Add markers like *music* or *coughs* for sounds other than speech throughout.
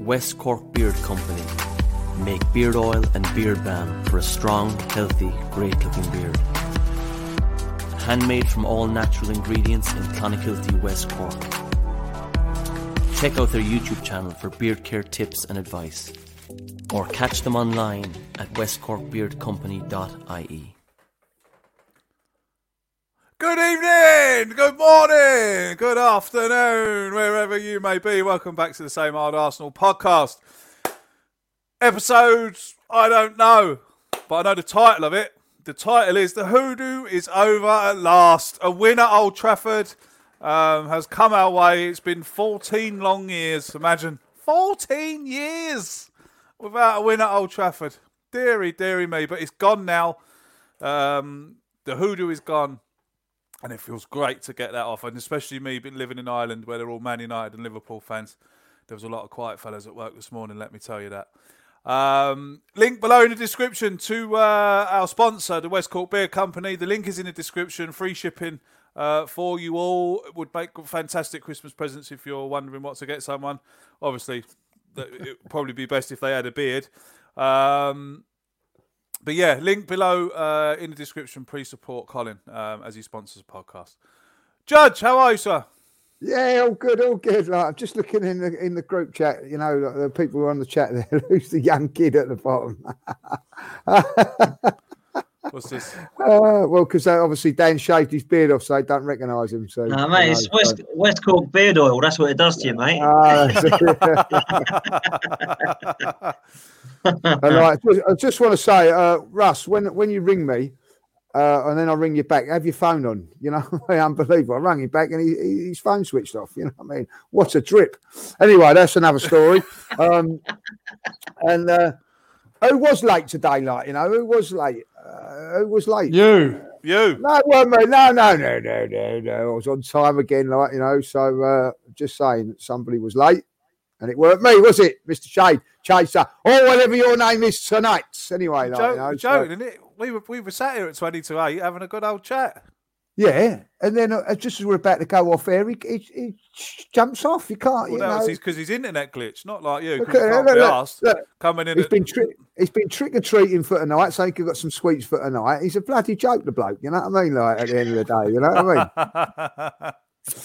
West Cork Beard Company make beard oil and beard balm for a strong, healthy, great looking beard. Handmade from all natural ingredients in Clonakilty, West Cork. Check out their YouTube channel for beard care tips and advice, or catch them online at westcorkbeardcompany.ie. Good evening, good morning, good afternoon, wherever you may be. Welcome back to the Same Old Arsenal podcast. Episodes, I don't know, but I know the title of it. The title is The Hoodoo is Over at Last. A winner, Old Trafford um, has come our way. It's been 14 long years. Imagine 14 years without a win at Old Trafford. Deary, deary me. But it's gone now. Um, the Hoodoo is gone. And it feels great to get that off. And especially me living in Ireland where they're all Man United and Liverpool fans. There was a lot of quiet fellas at work this morning, let me tell you that. Um, link below in the description to uh, our sponsor, the West Cork Beard Company. The link is in the description. Free shipping uh, for you all. It would make fantastic Christmas presents if you're wondering what to get someone. Obviously, it would probably be best if they had a beard. Um, but yeah, link below uh, in the description. Please support Colin um, as he sponsors the podcast. Judge, how are you, sir? Yeah, all good, all good. Like, I'm just looking in the in the group chat. You know, like, the people who are on the chat there. *laughs* Who's the young kid at the bottom? *laughs* What's this? Uh, well, because obviously Dan shaved his beard off, so they don't recognise him. So, No, mate, you it's West, so- West Cork beard oil. That's what it does to you, mate. Ah, *laughs* *laughs* and I just, I just want to say, uh, Russ, when when you ring me, uh, and then I ring you back, have your phone on. You know, *laughs* unbelievable. I rang him back, and he, he, his phone switched off. You know, what I mean, what a drip. Anyway, that's another story. um, and uh, who was late today? Like, you know, who was late? Uh, who was late? You. You. No, it wasn't me. No, no, no, no, no, no. I was on time again, like, you know. So uh, just saying that somebody was late. And it weren't me, was it, Mr. Shade? Chaser, or whatever your name is tonight. Anyway, like, Joke, you know, so- joking, isn't it? We were, we were sat here at 20 to 8 having a good old chat. Yeah, and then uh, just as we're about to go off air, he, he, he jumps off. You can't. Well, you because his internet glitch, not like you. Look you look, be look, look. coming in. He's at- been tri- he's been trick or treating for tonight, so he could got some sweets for tonight. He's a bloody joke, the bloke. You know what I mean? Like at the end of the day, you know what I mean? *laughs*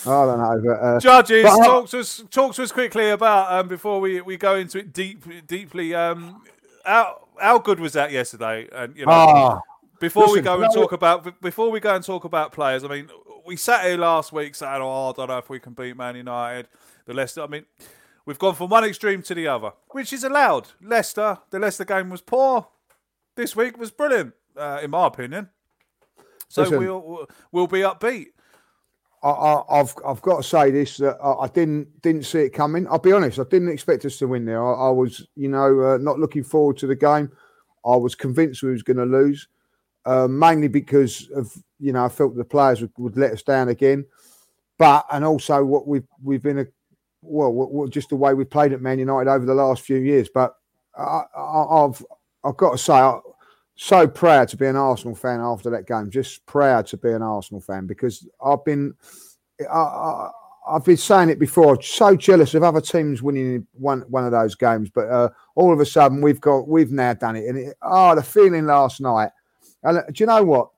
I don't know, but uh, Judges, but talk to us. Talk to us quickly about um, before we, we go into it deep deeply. Um, how how good was that yesterday? And you know, Ah, before we go and talk about before we go and talk about players, I mean, we sat here last week saying, "Oh, I don't know if we can beat Man United." The Leicester. I mean, we've gone from one extreme to the other, which is allowed. Leicester. The Leicester game was poor. This week was brilliant, uh, in my opinion. So Listen. we'll we'll be upbeat. I, I've I've got to say this that I, I didn't didn't see it coming. I'll be honest, I didn't expect us to win there. I, I was, you know, uh, not looking forward to the game. I was convinced we was going to lose, uh, mainly because of you know I felt the players would, would let us down again, but and also what we've we've been a well, what, what, just the way we played at Man United over the last few years. But I, I, I've I've got to say. I, so proud to be an Arsenal fan after that game. Just proud to be an Arsenal fan because I've been, I, I, I've been saying it before. So jealous of other teams winning one one of those games, but uh, all of a sudden we've got we've now done it. And it, oh, the feeling last night. And uh, do you know what?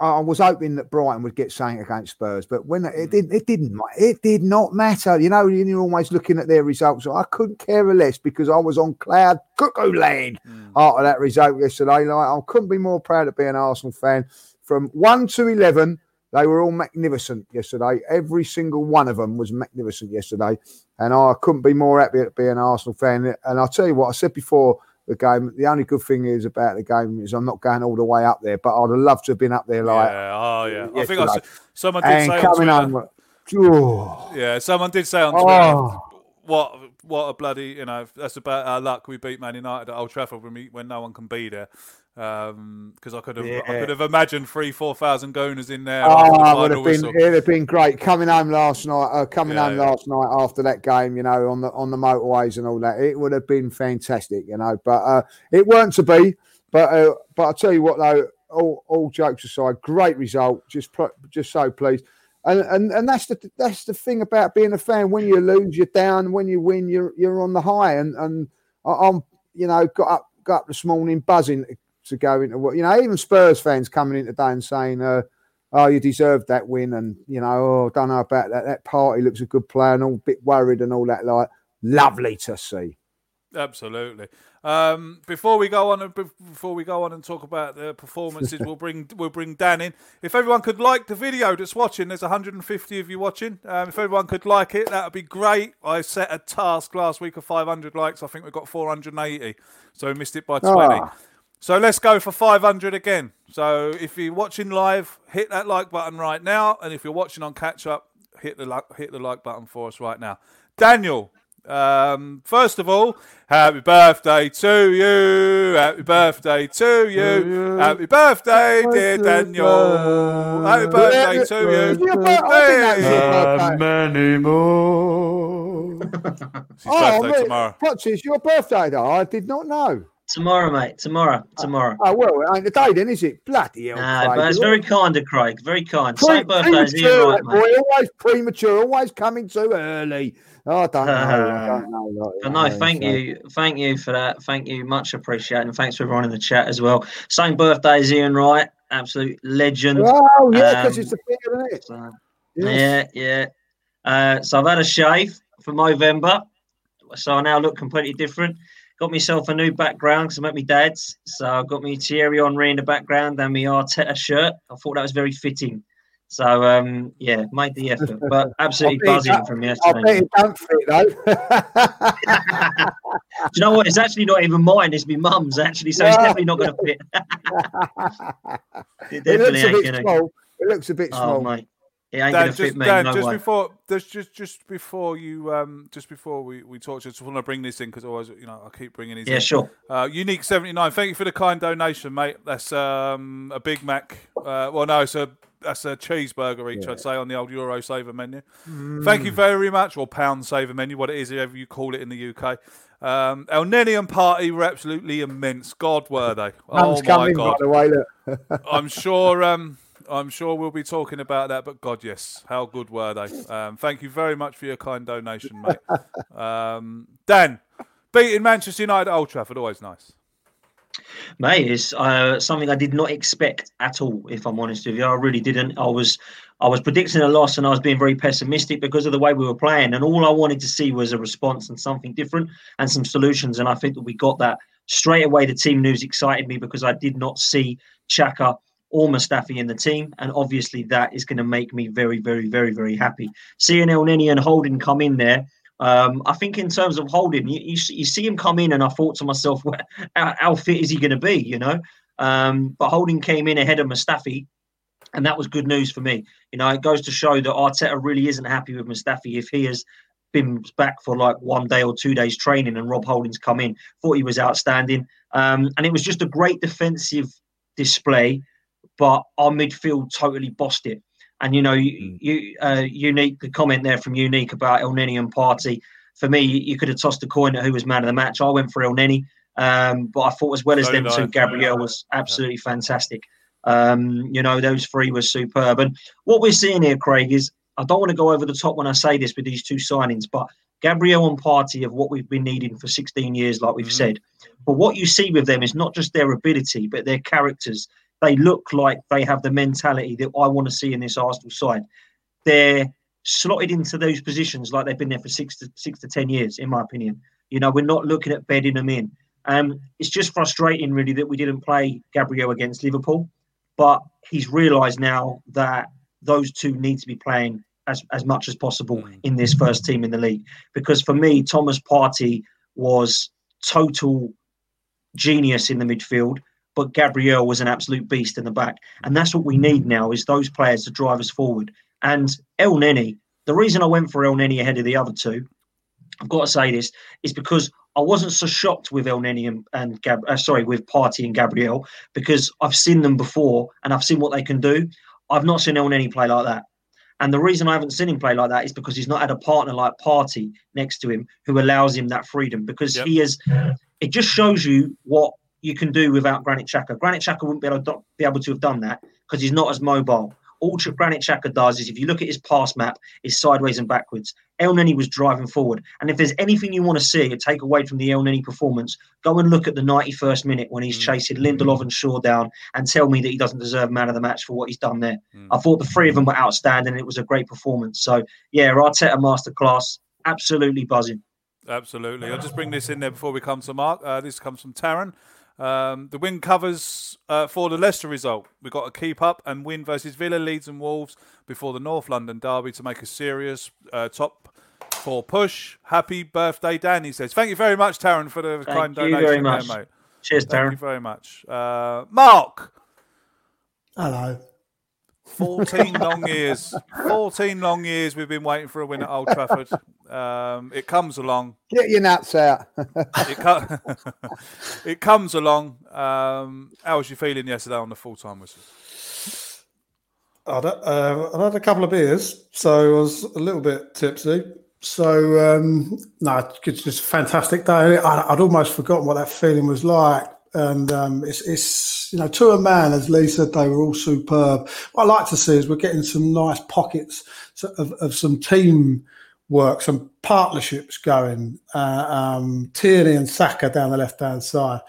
I was hoping that Brighton would get something against Spurs, but when it didn't, it didn't. It did not matter. You know, you're always looking at their results. I couldn't care less because I was on cloud cuckoo land after that result yesterday. Like I couldn't be more proud to be an Arsenal fan. From one to eleven, they were all magnificent yesterday. Every single one of them was magnificent yesterday, and I couldn't be more happy to be an Arsenal fan. And I'll tell you what I said before the game. The only good thing is about the game is I'm not going all the way up there, but I'd have loved to have been up there. Like, yeah, oh yeah. I think I yesterday. someone did and say on coming Twitter, home. Oh, *sighs* Yeah, someone did say on Twitter, Oh. what what a bloody you know that's about our luck. We beat Man United at Old Trafford when we, when no one can be there. Because I could have I could have imagined three four thousand Gooners in there. Oh, it would have been it'd have been great coming home last night. Uh, coming Yeah, home yeah. last night after that game, you know, on the on the motorways and all that. It would have been fantastic, you know. But uh, it weren't to be. But uh, but I tell you what, though, all, all jokes aside, great result. Just pl- just so pleased. And, and and that's the that's the thing about being a fan. When you lose, you're down. When you win, you're you're on the high. And and I'm you know got up got up this morning buzzing to go into what You know, even Spurs fans coming in today and saying, uh, "Oh, you deserved that win," and you know, "Oh, don't know about that. That Partey looks a good player," and all a bit worried and all that. Like, lovely to see. Absolutely. Um, before we go on, and before we go on and talk about the performances, *laughs* we'll bring we'll bring Dan in. If everyone could like the video that's watching, there's 150 of you watching. Um, if everyone could like it, that would be great. I set a task last week of 500 likes. I think we've got 480, so we missed it by 20. Ah. So let's go for 500 again. So if you're watching live, hit that like button right now, and if you're watching on catch up, hit the like, hit the like button for us right now. Daniel, um, first of all, happy birthday to you, happy birthday to you, happy birthday, dear Daniel, happy birthday to you. Your bir- I think that was your Hey. many more. It's his birthday mate, tomorrow. Pots, it's your birthday, though. I did not know. Tomorrow, mate. Tomorrow. Tomorrow. Oh well, it ain't the day then, is it? Bloody hell! Nah, Craig. but it's very kind of Craig. Very kind. pre- Same birthday as premature, you, right, mate. Always premature. Always coming too early. Oh, I don't know. I don't *laughs* know. like, But no, know, thank so- you, thank you for that. Thank you, much appreciated, and thanks for everyone in the chat as well. Same birthday as Ian Wright, absolute legend. Oh yeah, because Um, it's the finger, isn't it? So, Yes. Yeah, yeah. Uh, so I've had a shave for Movember, so I now look completely different. Got myself a new background because I'm at my dad's. So I've got me Thierry Henry in the background and my Arteta shirt. I thought that was very fitting. So um, yeah, made the effort, but *laughs* absolutely I buzzing don't- from I yesterday. bet it don't fit though. *laughs* Do you know what? It's actually not even mine. It's my mum's actually, so it's definitely not going to fit. *laughs* it it looks a bit small. It looks a bit Oh small. mate, it ain't Dan, going to fit me. Dan, no just way. before, just just just before you, um, just before we we talk, just want to bring this in because always, you know, I keep bringing these. Yeah, in. sure. Uh, Unique seventy nine. Thank you for the kind donation, mate. That's um a Big Mac. Uh, well, no, it's a that's a cheeseburger each. I'd say on the old Euro Saver menu. Thank you very much, or Pound Saver menu, what it is, however you call it in the UK. Um, Elneny and Partey were absolutely immense. God, were they? Mum's oh my coming, God! by the way. Look. I'm sure. Um, I'm sure we'll be talking about that. But God, yes, how good were they? Um, thank you very much for your kind donation, mate. *laughs* um, Dan, beating Manchester United at Old Trafford, always nice. Mate, it's uh, something I did not expect at all. If I'm honest with you, I really didn't. I was, I was predicting a loss, and I was being very pessimistic because of the way we were playing. And all I wanted to see was a response and something different and some solutions. And I think that we got that straight away. The team news excited me because I did not see Xhaka or Mustafi in the team, and obviously that is going to make me very, very, very, very happy. Seeing Elneny and Holding come in there um, I think in terms of holding, you, you, you, see him come in, and I thought to myself, *laughs* well, how, how, fit is he going to be? You know, um, but Holding came in ahead of Mustafi, and that was good news for me. You know, it goes to show that Arteta really isn't happy with Mustafi if he has been back for like one day or two days training, and Rob Holding's come in. Thought he was outstanding, um, and it was just a great defensive display. But our midfield totally bossed it. And you know, you, you uh, unique the comment there from unique about Elneny and Partey. For me, you could have tossed a coin at who was man of the match. I went for Elneny, um, but I thought as well as so them two, Gabriel was absolutely yeah. fantastic. Um, you know, those three were superb. And what we're seeing here, Craig, is I don't want to go over the top when I say this with these two signings, but Gabriel and Partey of what we've been needing for 16 years, like we've mm-hmm. said. But what you see with them is not just their ability, but their characters they look like they have the mentality that I want to see in this Arsenal side. They're slotted into those positions like they've been there for six to six to ten years, in my opinion. You know, we're not looking at bedding them in. Um, it's just frustrating, really, that we didn't play Gabriel against Liverpool. But he's realised now that those two need to be playing as, as much as possible in this first team in the league. Because for me, Thomas Partey was total genius in the midfield but Gabriel was an absolute beast in the back. And that's what we need now is those players to drive us forward. And Elneny, the reason I went for Elneny ahead of the other two, I've got to say this, is because I wasn't so shocked with Elneny and, and Gab, uh, sorry, with Partey and Gabriel because I've seen them before and I've seen what they can do. I've not seen Elneny play like that. And the reason I haven't seen him play like that is because he's not had a partner like Partey next to him who allows him that freedom because yep. he is. It just shows you what you can do without Granit Xhaka. Granit Xhaka wouldn't be able to, be able to have done that because he's not as mobile. All Granit Xhaka does is if you look at his pass map, is sideways and backwards. Elneny was driving forward. And if there's anything you want to see or take away from the Elneny performance, go and look at the 91st minute when he's mm. chasing Lindelof and Shaw down and tell me that he doesn't deserve man of the match for what he's done there. Mm. I thought the three of them were outstanding. It was a great performance. So, yeah, Arteta masterclass, absolutely buzzing. Absolutely. I'll just bring this in there before we come to Mark. Uh, this comes from Taryn. Um, the win covers uh, for the Leicester result. We've got to keep up and win versus Villa, Leeds, and Wolves before the North London derby to make a serious uh, top four push. Happy birthday, Dan, he says. Thank you very much, Taryn, for the Thank kind you donation. very much. There, mate. Cheers, Thank Taryn. you very much. Uh, Mark. Hello. 14 long years. 14 long years we've been waiting for a win at Old Trafford. Um, it comes along. Get your nuts out. it, co- *laughs* it comes along. Um, how was you feeling yesterday on the full time whistle? I'd, uh, I'd had a couple of beers, so I was a little bit tipsy. So, um, no, it's just a fantastic day. I, I'd almost forgotten what that feeling was like and um, it's, it's you know to a man, as Lee said, they were all superb. What I like to see is we're getting some nice pockets of, of some team work, some partnerships going. Uh, um, Tierney and Saka down the left hand side.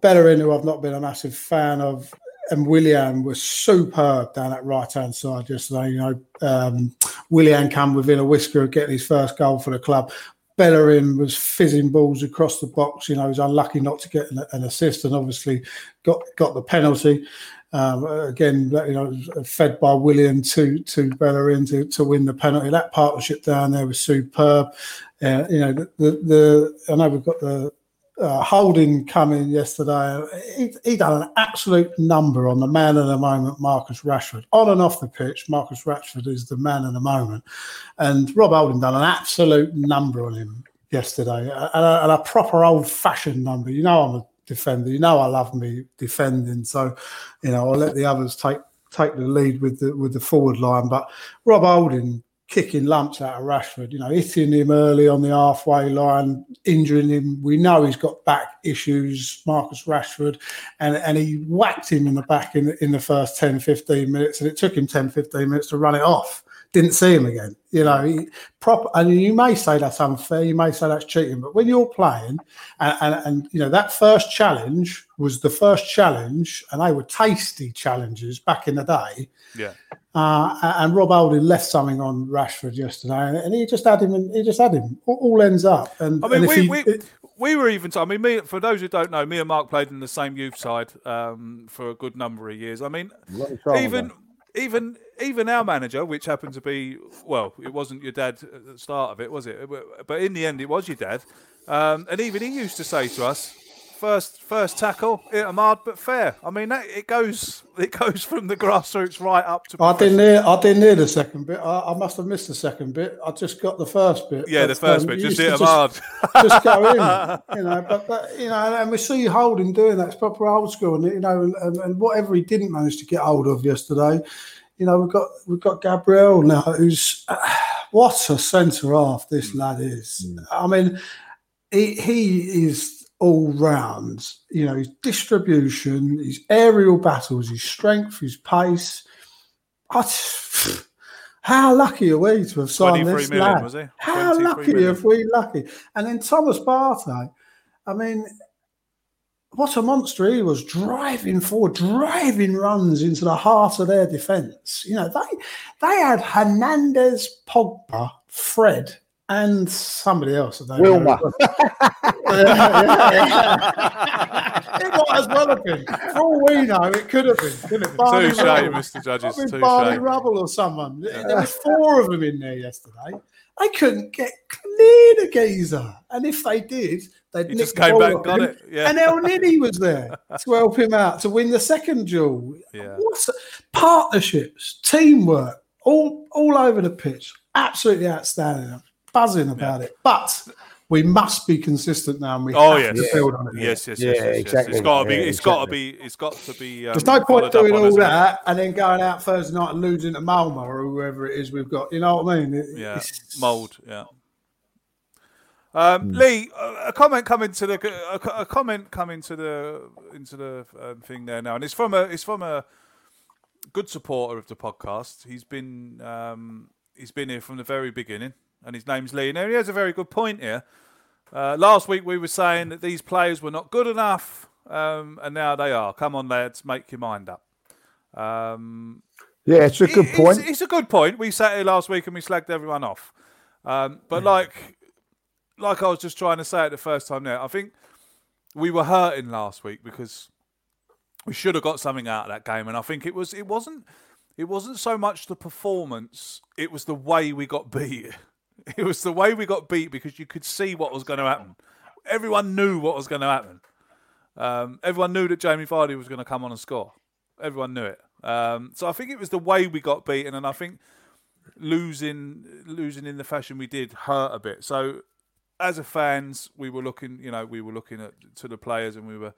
Bellerin, who I've not been a massive fan of, and Willian was superb down that right hand side yesterday. You know, um, Willian come within a whisker of getting his first goal for the club. Bellerin was fizzing balls across the box. You know, he was unlucky not to get an, an assist, and obviously got got the penalty. Um, again, you know, fed by Willian to to Bellerin to, to win the penalty. That partnership down there was superb. Uh, you know, the, the, the I know we've got the uh, Holding coming yesterday. He, he done an absolute number on the man of the moment, Marcus Rashford. On and off the pitch, Marcus Rashford is the man of the moment. And Rob Holding done an absolute number on him yesterday, and a, and a proper old fashioned number. You know, I'm a defender. You know, I love me defending. So, you know, I'll let the others take take the lead with the with the forward line. But Rob Holding kicking lumps out of Rashford, you know, hitting him early on the halfway line, injuring him. We know he's got back issues, Marcus Rashford, and, and he whacked him in the back in, in the first 10, 15 minutes, and it took him 10, 15 minutes to run it off. Didn't see him again. You know, he, proper, and you may say that's unfair, you may say that's cheating, but when you're playing, and, and, and you know, that first challenge was the first challenge, and they were tasty challenges back in the day. Yeah. Uh, and Rob Holding left something on Rashford yesterday, and he just had him. And he just had him. All, all ends up. And I mean, and we, he- we, we were even. I mean, me for those who don't know, me and Mark played in the same youth side um, for a good number of years. I mean, even even even our manager, which happened to be well, it wasn't your dad at the start of it, was it? But in the end, it was your dad. Um, and even he used to say to us, first first tackle, hit 'em hard but fair. I mean, that, it goes *laughs* it goes from the grassroots right up to. I didn't hear. I didn't hear the second bit. I, I must have missed the second bit. I just got the first bit. Yeah, the first um, bit, just used hit to 'em hard. *laughs* Just go in, *laughs* you know. But, but you know, and we see Holding doing that. It's proper old school, and you know, and, and, and whatever he didn't manage to get hold of yesterday, you know, we've got we've got Gabriel now, who's *sighs* what a centre half this lad is. I mean, he he is all round. You know, his distribution, his aerial battles, his strength, his pace. I t- *sighs* how lucky are we to have signed this million, lad? was he? How lucky million. are we lucky? And then Thomas Partey, I mean, what a monster he was driving forward, driving runs into the heart of their defence. You know, they they had Hernandez, Pogba, Fred, and somebody else. I don't know. Wilma. *laughs* it *laughs* might as well have been. For all we know, it could have been. Couldn't it? Barney Touche, Rubble. Mr. Judges, Probably touche. Barney Rubble or someone. There was four of them in there yesterday. They couldn't get clear the geezer, and if they did, they'd He nick just came back and off got him. it, yeah. And Elneny was there *laughs* to help him out to win the second duel. Yeah. What's partnerships, teamwork, all all over the pitch. Absolutely outstanding. I'm buzzing about it. But we must be consistent now, and we Oh have yes, to build on it. yes, yes, Yeah, yes, yes, yes. exactly. It's got to be. Yeah, It's got to be. It's got to be. Um, There's no point doing all isn't it? that and then going out Thursday night and losing to Malmo or whoever it is we've got. You know what I mean? It- Yeah, it's- Molde. Yeah. Um, Lee, a a comment coming to the a, a comment coming to the into the um, thing there now, and it's from a it's from a good supporter of the podcast. He's been um, he's been here from the very beginning, and his name's Lee. Now he has a very good point here. Uh, last week we were saying that these players were not good enough, um, and now they are. Come on, lads, make your mind up. Um, Yeah, it's a good it- point. It's, it's a good point. We sat here last week and we slagged everyone off. Um, but like, like I was just trying to say it the first time there, I think we were hurting last week because we should have got something out of that game, and I think it was it wasn't it wasn't so much the performance; it was the way we got *laughs* beat. *laughs* It was the way we got beat because you could see what was going to happen. Everyone knew what was going to happen. Um, everyone knew that Jamie Vardy was going to come on and score. Everyone knew it. Um, so I think it was the way we got beaten, and I think losing losing in the fashion we did hurt a bit. So as a fans, we were looking, you know, we were looking at to the players and we were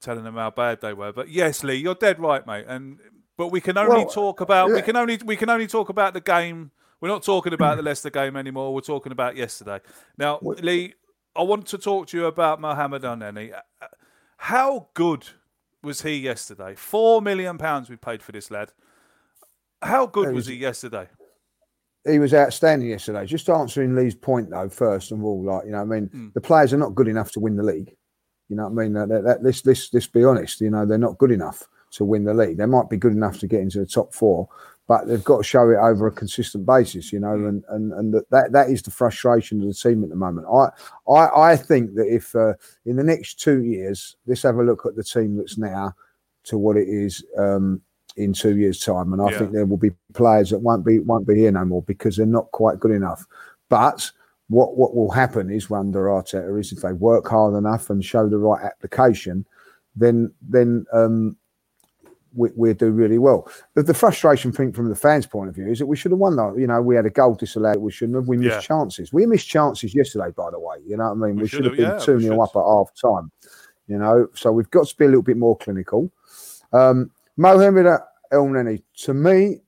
telling them how bad they were. But yes, Lee, you're dead right, mate. And but we can only Well, talk about we can only we can only talk about the game. We're not talking about the Leicester game anymore. We're talking about yesterday. Now, Lee, I want to talk to you about Mohamed Elneny. How good was he yesterday? Four million pounds we paid for this lad. How good was was- he yesterday? he was outstanding yesterday. Just answering Lee's point though, first of all, like you know, I mean, Hmm. the players are not good enough to win the league. You know what I mean? That, that, that, let's, let's, let's be honest. You know, they're not good enough to win the league. They might be good enough to get into the top four, but they've got to show it over a consistent basis. You know, and and and that that, that is the frustration of the team at the moment. I I, I think that if uh, in the next two years, let's have a look at the team that's now to what it is. Um, in two years' time, and I Yeah. think there will be players that won't be won't be here no more because they're not quite good enough. But what what will happen is under Arteta is if they work hard enough and show the right application, then then um, we we do really well. But the frustration thing from the fans' point of view is that we should have won though. You know, we had a goal disallowed. We shouldn't have. We missed Yeah. chances. We missed chances yesterday, by the way. You know what I mean? We We, should have been yeah, two we 0 up at half time. You know, so we've got to be a little bit more clinical. Um, Mohamed Elneny, to me,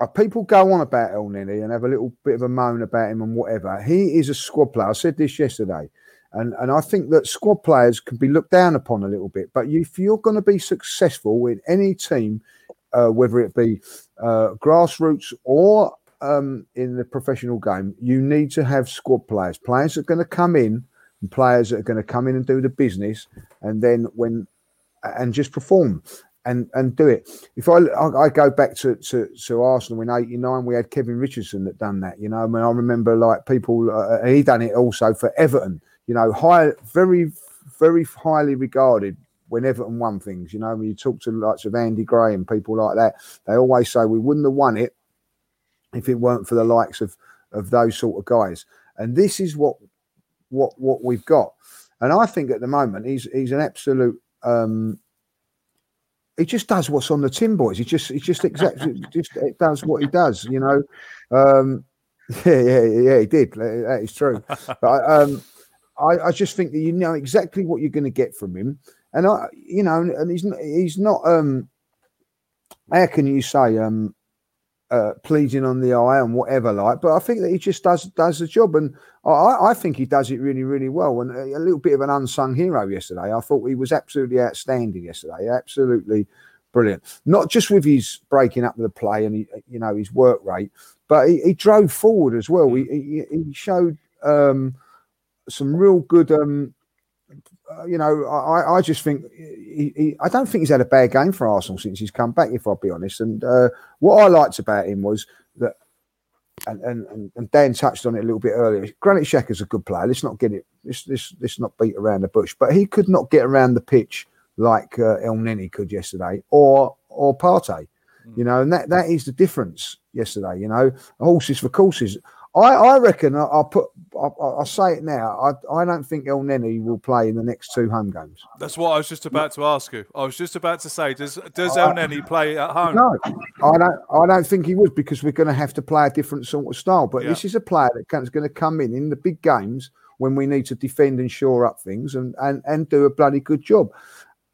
uh, people go on about Elneny and have a little bit of a moan about him and whatever. He is a squad player. I said this yesterday. And, and I think that squad players can be looked down upon a little bit. But if you're going to be successful in any team, uh, whether it be uh, grassroots or um, in the professional game, you need to have squad players. Players that are going to come in and players that are going to come in and do the business, and then when and just perform and and do it. If I I, I go back to, to to Arsenal in '89, we had Kevin Richardson that done that. You know, I mean, I remember like people uh, he done it also for Everton. You know, high, very very highly regarded when Everton won things. You know, when you talk to the likes of Andy Gray and people like that, they always say we wouldn't have won it if it weren't for the likes of of those sort of guys. And this is what what what we've got. And I think at the moment he's he's an absolute um he just does what's on the tin boys. He just he just exactly *laughs* just it does what he does, you know. Um *laughs* yeah, yeah, yeah, he did. That is true. *laughs* But um I, I just think that you know exactly what you're going to get from him. And I you know, and he's not he's not um how can you say um uh, pleasing on the eye and whatever like. But I think that he just does does the job, and I, I think he does it really really well. And a, a, little bit of an unsung hero yesterday. I thought he was absolutely outstanding yesterday, absolutely brilliant. Not just with his breaking up the play and he, you know his work rate, but he, he drove forward as well. He, he, he showed um, some real good. Um, uh, you know, I, I just think he, he, I don't think he's had a bad game for Arsenal since he's come back. If I'll be honest, and uh, what I liked about him was that, and, and and Dan touched on it a little bit earlier. Granit Xhaka's a good player. Let's not get it. Let's let's, let's not beat around the bush. But he could not get around the pitch like uh, Elneny could yesterday, or or Partey. Mm. You know, and that that is the difference yesterday. You know, horses for courses. I, I reckon I'll put. I'll, I'll, say it now. I, I don't think Elneny will play in the next two home games. That's what I was just about to ask you. I was just about to say, does does Elneny play at home? No, I don't. I don't think he would because we're going to have to play a different sort of style. But yeah. this is a player that's going to come in in the big games when we need to defend and shore up things and and and do a bloody good job.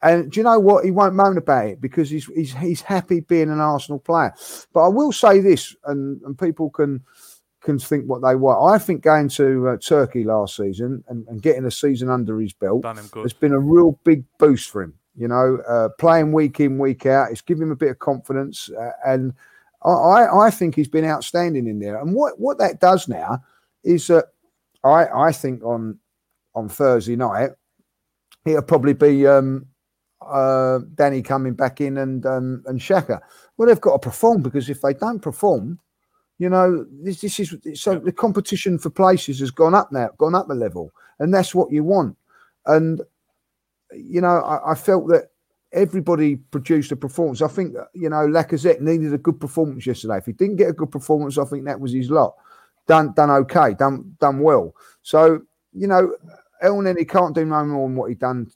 And do you know what? He won't moan about it because he's he's he's happy being an Arsenal player. But I will say this, and and people can can think what they want. I think going to uh, Turkey last season and, and, getting a season under his belt has been a real big boost for him. You know, uh, playing week in, week out, it's given him a bit of confidence. Uh, and I, I think he's been outstanding in there. And what, what that does now is that I, I think on on Thursday night, it'll probably be um, uh, Dani coming back in and um, and Xhaka. Well, they've got to perform because if they don't perform, you know, this, this is so the competition for places has gone up now, gone up a level, and that's what you want. And you know, I, I felt that everybody produced a performance. I think you know Lacazette needed a good performance yesterday. If he didn't get a good performance, I think that was his lot. Done, done okay, done, done well. So you know, Elneny can't do no more than what he done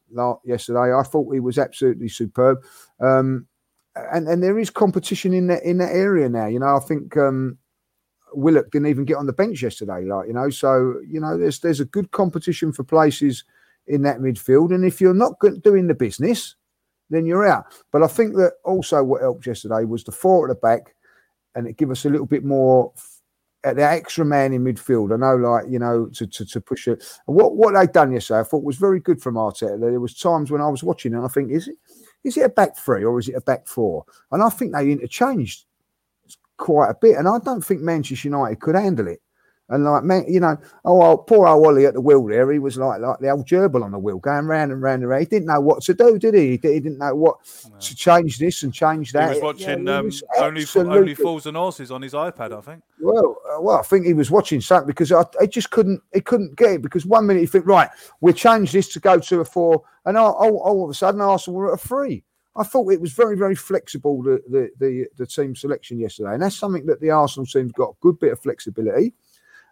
yesterday. I thought he was absolutely superb. Um, and and there is competition in that in that area now. You know, I think um, Willock didn't even get on the bench yesterday, like you know. So you know, there's there's a good competition for places in that midfield, and if you're not doing the business, then you're out. But I think that also what helped yesterday was the four at the back, and it give us a little bit more at the extra man in midfield. I know, like you know, to to, to push it. What what they done yesterday, I thought was very good from Arteta. There was times when I was watching, and I think, is it is it a back three or is it a back four? And I think they interchanged quite a bit. And I don't think Manchester United could handle it. And like man, you know, oh poor old Ollie at the wheel there, he was like like the old gerbil on the wheel, going round and round and round. He didn't know what to do, did he? He didn't know what no. to change this and change that. He was watching yeah, um, was only only fools and horses on his iPad, I think. Well, uh, well, I think he was watching something because I, I just couldn't, he couldn't get it because one minute you think right, we'll change this to go to a four, and all, all, all of a sudden Arsenal were at a three. I thought it was very, very flexible the, the, the the team selection yesterday, and that's something that the Arsenal team's got a good bit of flexibility,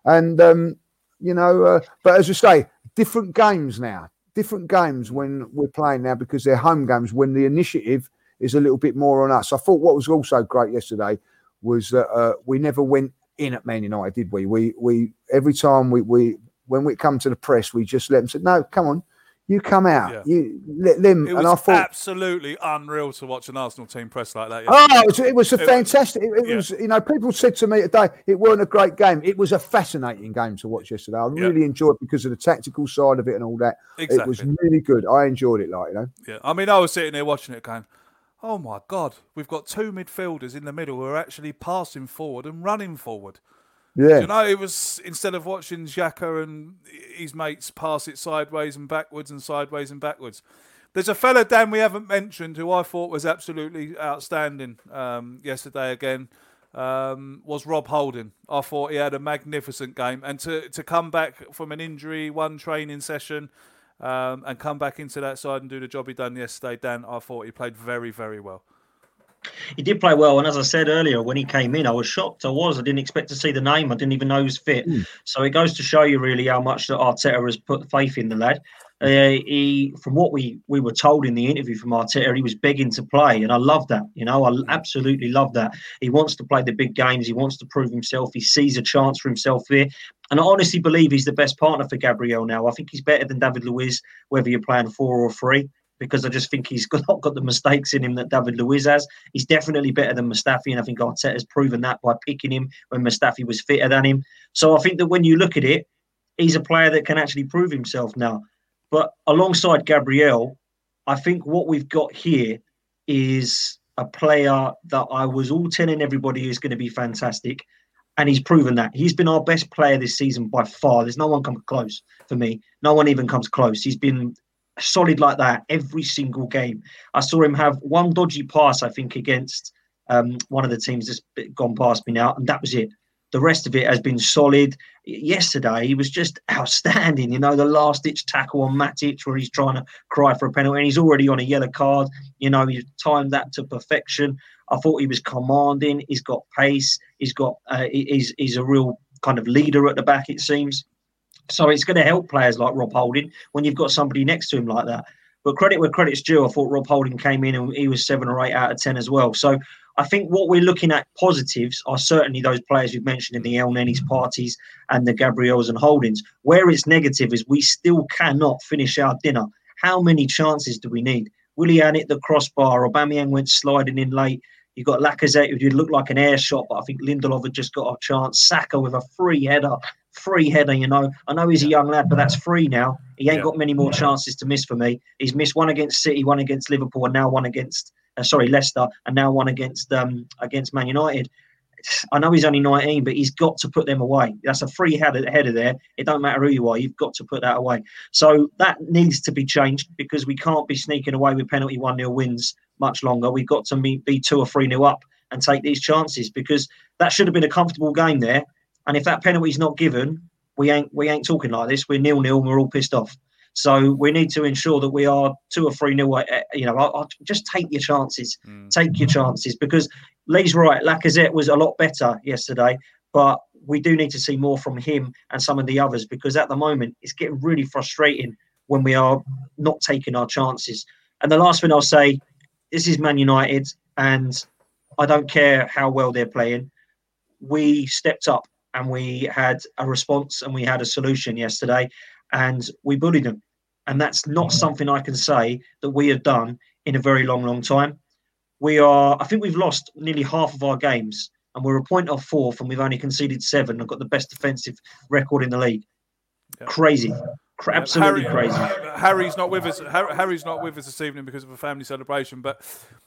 and um, you know, uh, but as I say, different games now, different games when we're playing now because they're home games when the initiative is a little bit more on us. I thought what was also great yesterday was that uh, we never went in at Man United, did we? We we every time we we when we come to the press, we just let them say, "No, come on, You come out, Yeah. you let them, It and I thought, absolutely unreal to watch an Arsenal team press like that. oh, it was, it was a fantastic. It, it yeah. was, you know, people said to me today, it weren't a great game. It was a fascinating game to watch yesterday. I Yeah. really enjoyed it because of the tactical side of it and all that. It was really good. I enjoyed it, like you know. Yeah, I mean, I was sitting there watching it, going, "Oh my god, we've got two midfielders in the middle who are actually passing forward and running forward." Yeah. You know, it was instead of watching Xhaka and his mates pass it sideways and backwards and sideways and backwards. There's a fella, Dan, we haven't mentioned, who I thought was absolutely outstanding um, yesterday again, um, was Rob Holding. I thought he had a magnificent game. And to, to come back from an injury, one training session, um, and come back into that side and do the job he done yesterday, Dan, I thought he played very, very well. He did play well, and as I said earlier, when he came in, I was shocked. I was. I didn't expect to see the name. I didn't even know he was fit. So it goes to show you really how much that Arteta has put faith in the lad. Uh, he, from what we we were told in the interview from Arteta, he was begging to play, and I love that. You know, I absolutely love that. He wants to play the big games. He wants to prove himself. He sees a chance for himself here, and I honestly believe he's the best partner for Gabriel now. I think he's better than David Luiz, whether you're playing four or three because I just think he's *laughs* got, not got the mistakes in him that David Luiz has. He's definitely better than Mustafi, and I think Arteta has proven that by picking him when Mustafi was fitter than him. So I think that when you look at it, he's a player that can actually prove himself now. But alongside Gabriel, I think what we've got here is a player that I was all telling everybody is going to be fantastic. And he's proven that. He's been our best player this season by far. There's no one come close for me. No one even comes close. He's been solid like that every single game. I saw him have one dodgy pass, I think, against um, one of the teams that's gone past me now, and that was it. The rest of it has been solid. Yesterday, he was just *laughs* outstanding. You know, the last ditch tackle on Matic where he's trying to cry for a penalty and he's already on a yellow card. You know, he timed that to perfection. I thought he was commanding. He's got pace. He's got, uh, he's, he's a real kind of leader at the back, it seems. So it's going to help players like Rob Holding when you've got somebody next to him like that. But credit where credit's due, I thought Rob Holding came in and he was seven or eight out of ten as well. So I think what we're looking at positives are certainly those players you've mentioned in the Elnenys Parteys and the Gabriels and Holdings. Where it's negative is we still cannot finish our dinner. How many chances do we need? Willian hit the crossbar. Aubameyang went sliding in late. You got Lacazette, who did look like an air shot, but I think Lindelof had just got a chance. Saka with a free header, free header. You know, I know he's a young lad, but that's free now. He ain't Yeah. got many more chances to miss for me. He's missed one against City, one against Liverpool, and now one against uh, sorry Leicester, and now one against um against Man United. I know he's only 19, but he's got to put them away. That's a free header, header there. It don't matter who you are, you've got to put that away. So that needs to be changed because we can't be sneaking away with penalty 1 0 wins much longer. We've got to be, be 2 or 3 0 up and take these chances because that should have been a comfortable game there. And if that penalty's not given, we ain't we ain't talking like this. We're nil nil we're all pissed off. So we need to ensure that we are two or three nil. uh, You know, I, I, just take your chances. Take your chances because Lee's right. Lacazette was a lot better yesterday, but we do need to see more from him and some of the others because at the moment it's getting really frustrating when we are not taking our chances. And the last thing I'll say, this is Man United, and I don't care how well they're playing. We stepped up and we had a response and we had a solution yesterday, and we bullied them. And that's not mm-hmm. something I can say that we have done in a very long, long time. We are, I think we've lost nearly half of our games, and we're a point off fourth, and we've only conceded seven. I've got the best defensive record in the league. Crazy, Cra- absolutely Harry- crazy. Harry's not with us. Har- Harry's not with us this evening because of a family celebration, but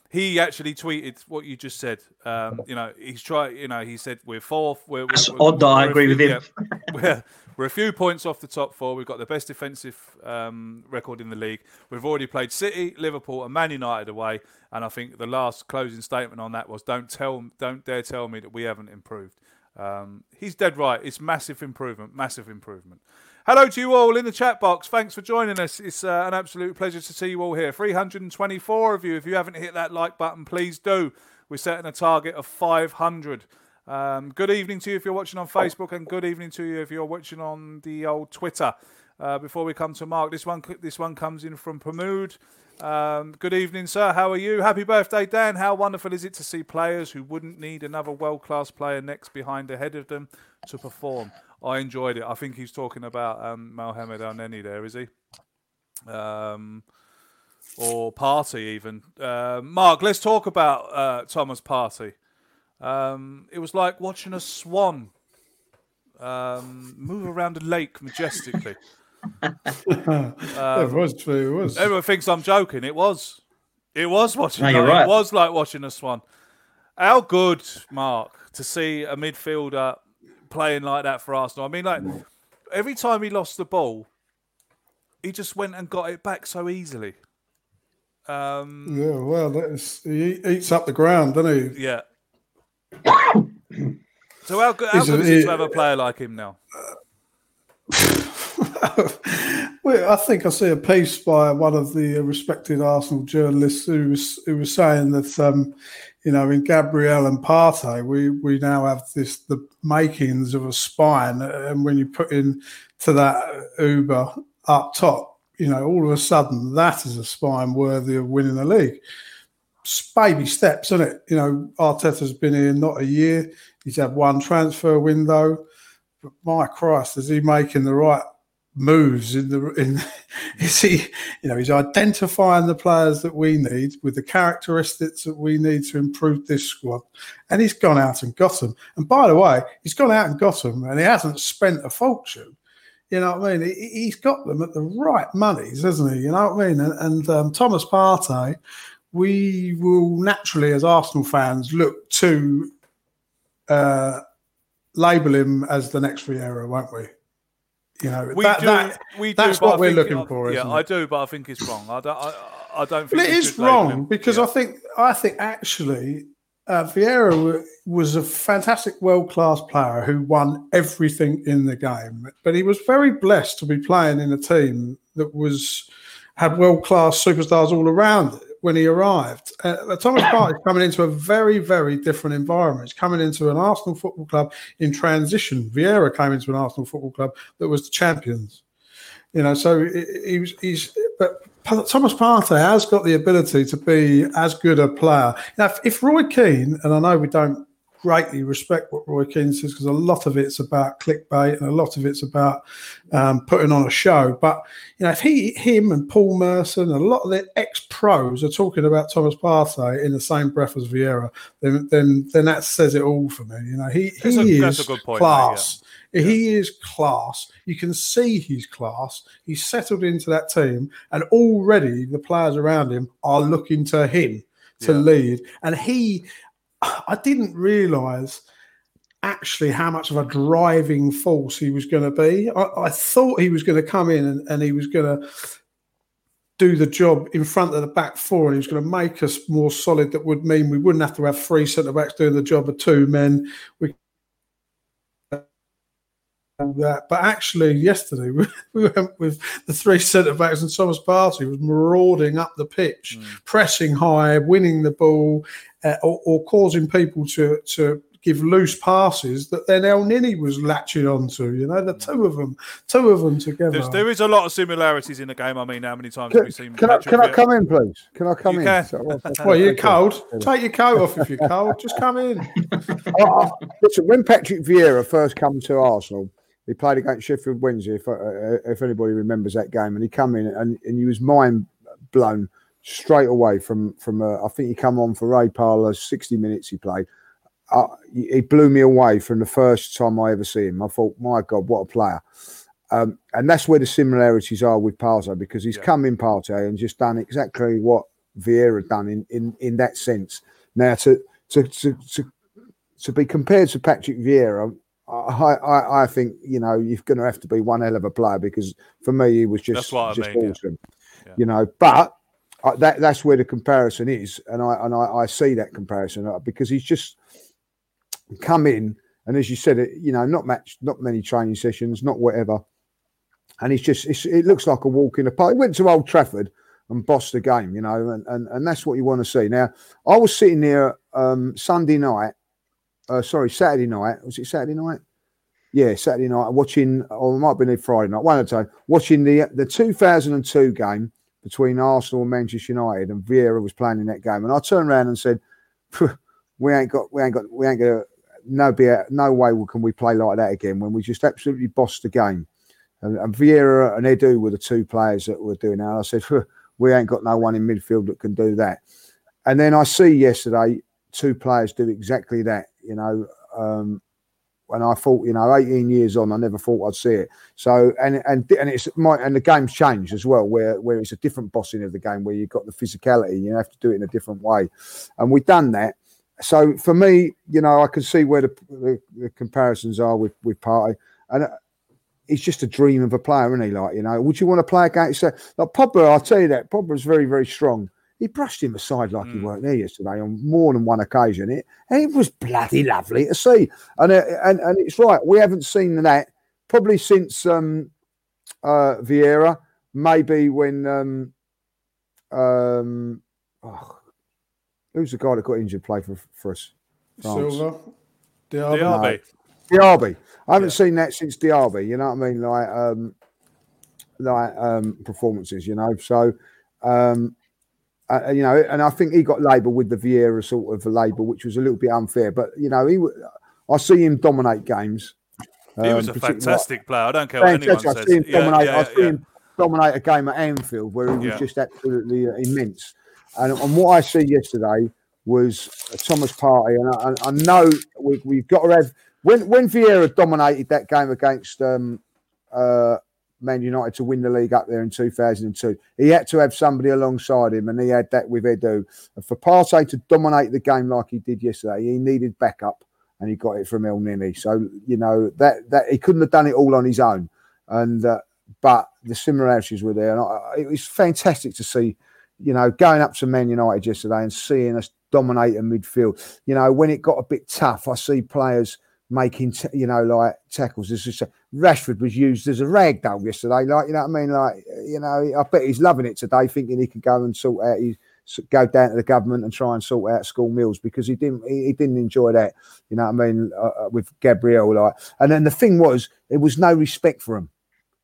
he actually tweeted what you just said. Um, you know, he's tried. You know, he said we're fourth. We're, That's we're, odd that I agree few- with him. yeah, we're, we're a few points off the top four. We've got the best defensive um, record in the league. We've already played City, Liverpool, and Man United away. And I think the last closing statement on that was, "Don't tell, don't dare tell me that we haven't improved." Um, he's dead right. It's massive improvement, massive improvement. Hello to you all in the chat box. Thanks for joining us. It's uh, an absolute pleasure to see you all here. 324 of you. If you haven't hit that like button, please do. We're setting a target of 500. Um, good evening to you if you're watching on Facebook, and good evening to you if you're watching on the old Twitter. Uh, before we come to Mark, this one this one comes in from Pramud. Um, good evening, sir. How are you? Happy birthday, Dan. How wonderful is it to see players who wouldn't need another world class player next behind ahead of them to perform? I enjoyed it. I think he's talking about um, Mohamed Elneny there, is he? um, or Partey even. Uh, Mark, let's talk about uh, Thomas Partey. Um, it was like watching a swan um, move around a lake majestically. *laughs* it was true. It was. Everyone thinks I'm joking. It was. It was watching. No, you're like- right. It was like watching a swan. How good, Mark, to see a midfielder playing like that for Arsenal. I mean, like every time he lost the ball, he just went and got it back so easily. Um, Yeah, well, he eats up the ground, doesn't he? yeah. *coughs* so how good, how a- good is it to have a player like him now? *laughs* Well, I think I see a piece by one of the respected Arsenal journalists who was who was saying that um, you know in Gabriel and Partey we we now have this the makings of a spine, and when you put in to that Auba up top, you know all of a sudden that is a spine worthy of winning the league. It's baby steps, isn't it? You know Arteta's been here not a year. He's had one transfer window. But my Christ, is he making the right moves in the in *laughs* is he you know he's identifying the players that we need with the characteristics that we need to improve this squad. And he's gone out and got them and by the way he's gone out and got them and he hasn't spent a fortune. You know what I mean? He, he's got them at the right monies hasn't he? You know what I mean? And, and um, Thomas Partey we will naturally as Arsenal fans look to uh label him as the next Vieira won't we you know, We that, do. that- we do, that's I what we're looking uh, for. Yeah, I do, but I think it's wrong. I don't. I, I don't think it is wrong because I think I think actually uh, Vieira was a fantastic world class player who won everything in the game, but he was very blessed to be playing in a team that was had world class superstars all around it when he arrived. Uh, Thomas Partey is coming into a very very different environment. He's coming into an Arsenal football club in transition. Vieira came into an Arsenal football club that was the champions. You know, so he, he was, he's, but Thomas Partey has got the ability to be as good a player. Now, if, if Roy Keane, and I know we don't greatly respect what Roy Keane says because a lot of it's about clickbait and a lot of it's about um, putting on a show. But you know, if he, him, and Paul Merson, and a lot of the ex pros are talking about Thomas Partey in the same breath as Vieira, then then then that says it all for me. You know, he That's he a- is a good point, mate, class. He is class. You can see he's class. He's settled into that team, and already the players around him are looking to him to Yeah. lead. And he, I didn't realise actually how much of a driving force he was going to be. I, I thought he was going to come in and, and he was going to do the job in front of the back four and he was going to make us more solid. That would mean we wouldn't have to have three centre backs doing the job of two men. We that. But actually, yesterday we, *laughs* we went with the three centre backs, and Thomas Partey was marauding up the pitch, hmm. pressing high, winning the ball, uh, or, or causing people to to give loose passes that then Elneny was latching onto. You know, the two of them, two of them together. There's, there is a lot of similarities in the game. I mean, how many times have we seen? can I, can I come in, please? Can I come You in? can. So, well, well, you're cold. Take your coat off if you're cold. Just come in. *laughs* Oh, oh, listen, when Patrick Vieira first come to Arsenal, he played against Sheffield Wednesday. If, uh, if anybody remembers that game, and he come in and, and he was mind blown straight away from from. Uh, I think he come on for Ray Parlour. Sixty minutes he played. Uh, he blew me away from the first time I ever see him. I thought, my God, what a player! Um, and that's where the similarities are with Partey because he's come in Partey and just done exactly what Vieira done in in in that sense. Now to to to to, to be compared to Patrick Vieira, I, I I think you know you're going to have to be one hell of a player because for me he was just just mean, yeah. awesome. You know, but uh, that that's where the comparison is, and I and I, I see that comparison uh, because he's just come in and as you said, it you know not much, not many training sessions, not whatever, and he's just it's, it looks like a walk in the park. He went to Old Trafford and bossed the game, you know, and and, and that's what you want to see. Now, I was sitting there um, Sunday night, uh, sorry, Saturday night. Was it Saturday night? Yeah, Saturday night, watching, or it might have been Friday night, one at a time, watching the the 2002 game between Arsenal and Manchester United, and Vieira was playing in that game, and I turned around and said, "We ain't got, we ain't got, we ain't gonna, no be, no way can we play like that again when we just absolutely bossed the game." And, and Vieira and Edu were the two players that were doing that. I said, we ain't got no one in midfield that can do that. And then I see yesterday two players do exactly that. You know, um, and I thought, you know, 18 years on, I never thought I'd see it. So, and and and it's my and the game's changed as well, where where it's a different bossing of the game, where you've got the physicality, you have to do it in a different way, and we've done that. So for me, you know, I can see where the, the, the comparisons are with with Partey, and uh, he's just a dream of a player, isn't he? Like, you know, would you want to play against uh, like Pogba? I'll tell you that Pogba's very very strong. He brushed him aside like he weren't there yesterday on more than one occasion. It and it was bloody lovely to see. And uh, and and it's right. We haven't seen that probably since um, uh, Vieira. Maybe when um, um, oh, who's the guy that got injured? Play for for us. France? Silver. Diaby. Diaby. No. Diaby. I haven't seen that since Diaby. You know what I mean? Like um, like um, performances. You know, so. Um, uh, you know, and I think he got labelled with the Vieira sort of a label, which was a little bit unfair. But you know, he, I see him dominate games. He was um, a particularly- fantastic player. I don't care what anyone Fantastic. I says. see him dominate. yeah, I see yeah. him dominate a game at Anfield where he was Yeah. just absolutely uh, immense. And, and what I see yesterday was Thomas Partey, and I, I know we, we've got to have when when Vieira dominated that game against um, uh, Man United to win the league up there in 2002. He had to have somebody alongside him, and he had that with Edu. And for Partey to dominate the game like he did yesterday, he needed backup, and he got it from Elneny. So you know that that he couldn't have done it all on his own, and uh, but the similarities were there, and I, it was fantastic to see. You know, going up to Man United yesterday and seeing us dominate a midfield. You know, when it got a bit tough, I see players making, t- you know, like tackles. This is Rashford was used as a rag doll yesterday. Like, you know what I mean? Like, you know, I bet he's loving it today, thinking he could go and sort out his go down to the government and try and sort out school meals because he didn't he, he didn't enjoy that. You know what I mean? Uh, uh, with Gabriel, like, and then the thing was, there was no respect for him.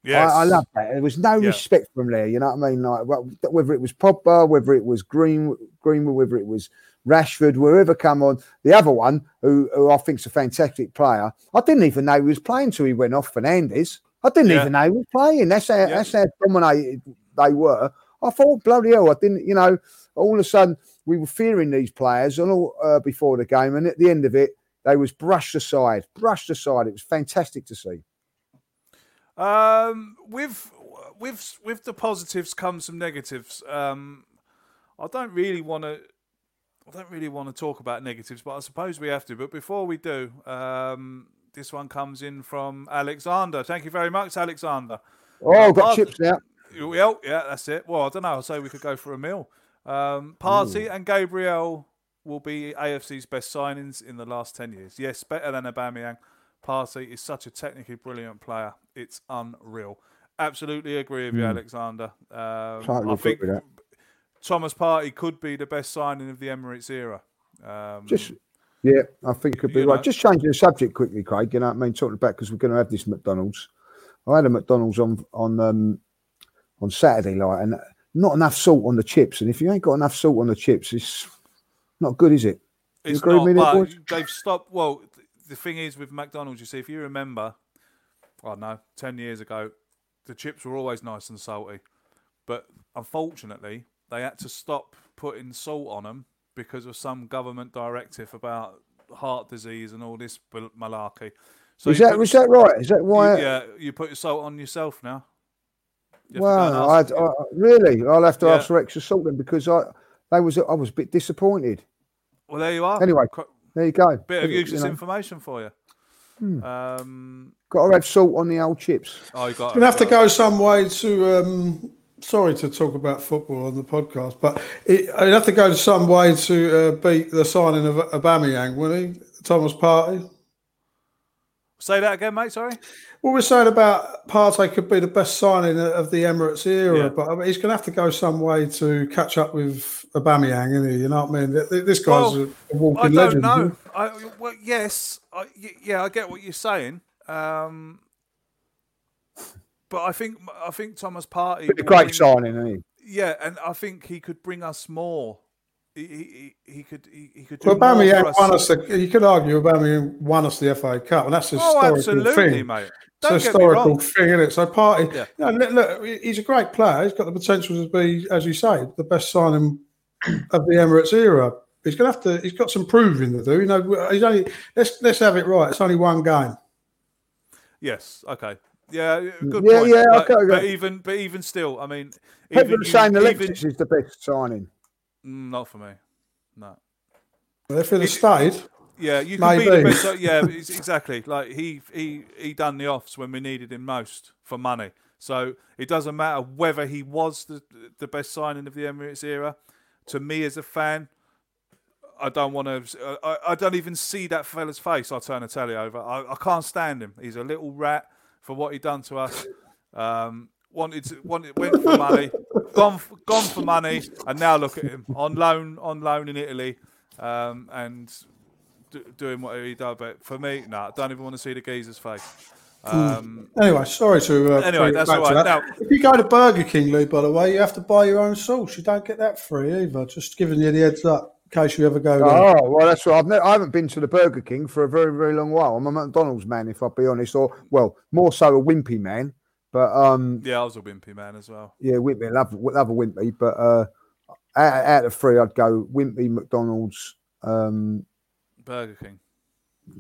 Yes. I, I love that. There was no Yeah. respect from there. You know what I mean? Like well, whether it was Pogba, whether it was Green, Greenwood, whether it was Rashford, wherever come on. The other one, who, who I think's a fantastic player, I didn't even know he was playing till he went off Fernandez. I didn't Yeah. even know he was playing. That's how that's how dominated they were. I thought bloody hell, I didn't. You know, all of a sudden we were fearing these players and all uh, before the game, and at the end of it, they was brushed aside, brushed aside. It was fantastic to see. Um, with with with the positives come some negatives. Um, I don't really want to. I don't really want to talk about negatives, but I suppose we have to. But before we do, um, this one comes in from Alexander. Thank you very much, Alexander. Oh, Uh, got chips now. Well, yeah, that's it. Well, I don't know. I'll say we could go for a meal. Um, Partey and Gabriel will be AFC's best signings in the last 10 years. Yes, better than Aubameyang. Partey is such a technically brilliant player. It's unreal. Absolutely agree with you, Mm. Alexander. Um, I think. Thomas Partey could be the best signing of the Emirates era. Um, Just yeah, I think it could be right. know- Just changing the subject quickly, Craig. You know what I mean? Talking about because we're going to have this McDonald's. I had a McDonald's on on um, on Saturday, night, and not enough salt on the chips. And if you ain't got enough salt on the chips, it's not good, is it? You It's not, but they've stopped. Well, th- the thing is with McDonald's, you see, if you remember, I don't know, 10 years ago, the chips were always nice and salty. But unfortunately, they had to stop putting salt on them because of some government directive about heart disease and all this bal- malarkey. So is you that put- is that right? Is that you- why? yeah, you put your salt on yourself now. You have to go and Wow, I, I, really, I'll have to Yeah. ask for extra salt then because I, they was I was a bit disappointed. Well, there you are. Anyway, there you go. bit of You useless know, information for you. Hmm. Um, Got to have salt on the old chips. oh, you got You'll have to go some way to. Um, sorry to talk about football on the podcast, but it, you'd have to go some way to uh, beat the signing of Aubameyang, wouldn't he? Thomas Partey. Say that again, mate. Sorry. What we're saying about Partey could be the best signing of the Emirates era, Yeah. but I mean, he's going to have to go some way to catch up with Aubameyang, isn't he? You know what I mean? Th- th- This guy's Well, a, walking I don't legend. know. I, well, yes, I, yeah, I get what you're saying. Um, but I think I think Thomas Partey. Been a will great bring- signing, isn't he? Yeah, and I think he could bring us more. He he, he, he could he, he could he? do Well, more Aubameyang for us. won us. The, you could argue Aubameyang won us the FA Cup, and that's a Oh, historical absolutely, thing. mate. Don't it's a get me historical wrong. thing, isn't it? So Partey. Yeah. Yeah. look, look, he's a great player. He's got the potential to be, as you say, the best signing *clears throat* of the Emirates era. He's gonna have to. He's got some proving to do. You know, he's only. Let's let's have it right. It's only one game. Yes. Okay. Yeah. Good Yeah, point. yeah, But, okay, okay. but even, but even still, I mean, People even, are saying even, Alexis is the best signing. Mm, not for me. No. If he'd have stayed, Yeah, you can be the best. Yeah, exactly. Like he he he done the offs when we needed him most for money. So it doesn't matter whether he was the the best signing of the Emirates era. To me as a fan, I don't want to. I, I don't even see that fella's face. I turn the telly over. I, I can't stand him. He's a little rat for what he done to us. Um, wanted to, wanted went for money, gone gone for money, and now look at him on loan on loan in Italy, um, and d- doing what he does. But for me, no, I don't even want to see the geezer's face. Um, Anyway, sorry to. Uh, Anyway, that's all right. that. Now- if you go to Burger King, Lou, by the way, you have to buy your own sauce. You don't get that free either. Just giving you the heads up in case you ever go there. Oh well, that's right. I've never, I haven't been to the Burger King for a very, very long while. I'm a McDonald's man, if I'll be honest, or well, more so a Wimpy man. But um, yeah, I was a wimpy man as well. yeah, Wimpy, love, love a Wimpy. But uh, out, out of three, I'd go Wimpy, McDonald's. Um, Burger King.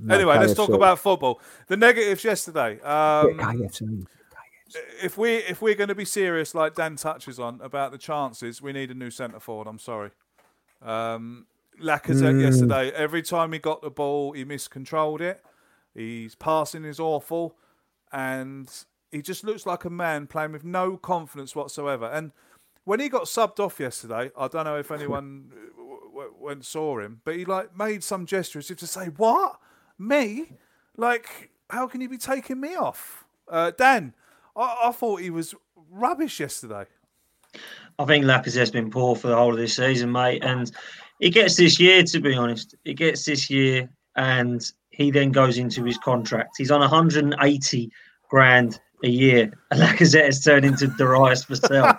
no, Anyway, let's talk about football. The negatives yesterday. Um, Yeah, KFC. if we if we're going to be serious, like Dan touches on about the chances, we need a new centre forward. I'm sorry. Um, Lacazette Mm. yesterday. Every time he got the ball, he miscontrolled it. His passing is awful, and he just looks like a man playing with no confidence whatsoever. And when he got subbed off yesterday, I don't know if anyone *laughs* w- w- went saw him, but he like made some gesture as if to say, "What me? Like, how can you be taking me off?" Uh, Dan, I, I thought he was rubbish yesterday. I think Lacazette's been poor for the whole of this season, mate. And he gets this year, to be honest. He gets this year, and he then goes into his contract. He's on 180 grand a year. *laughs* Lacazette has turned into Darius Vassell.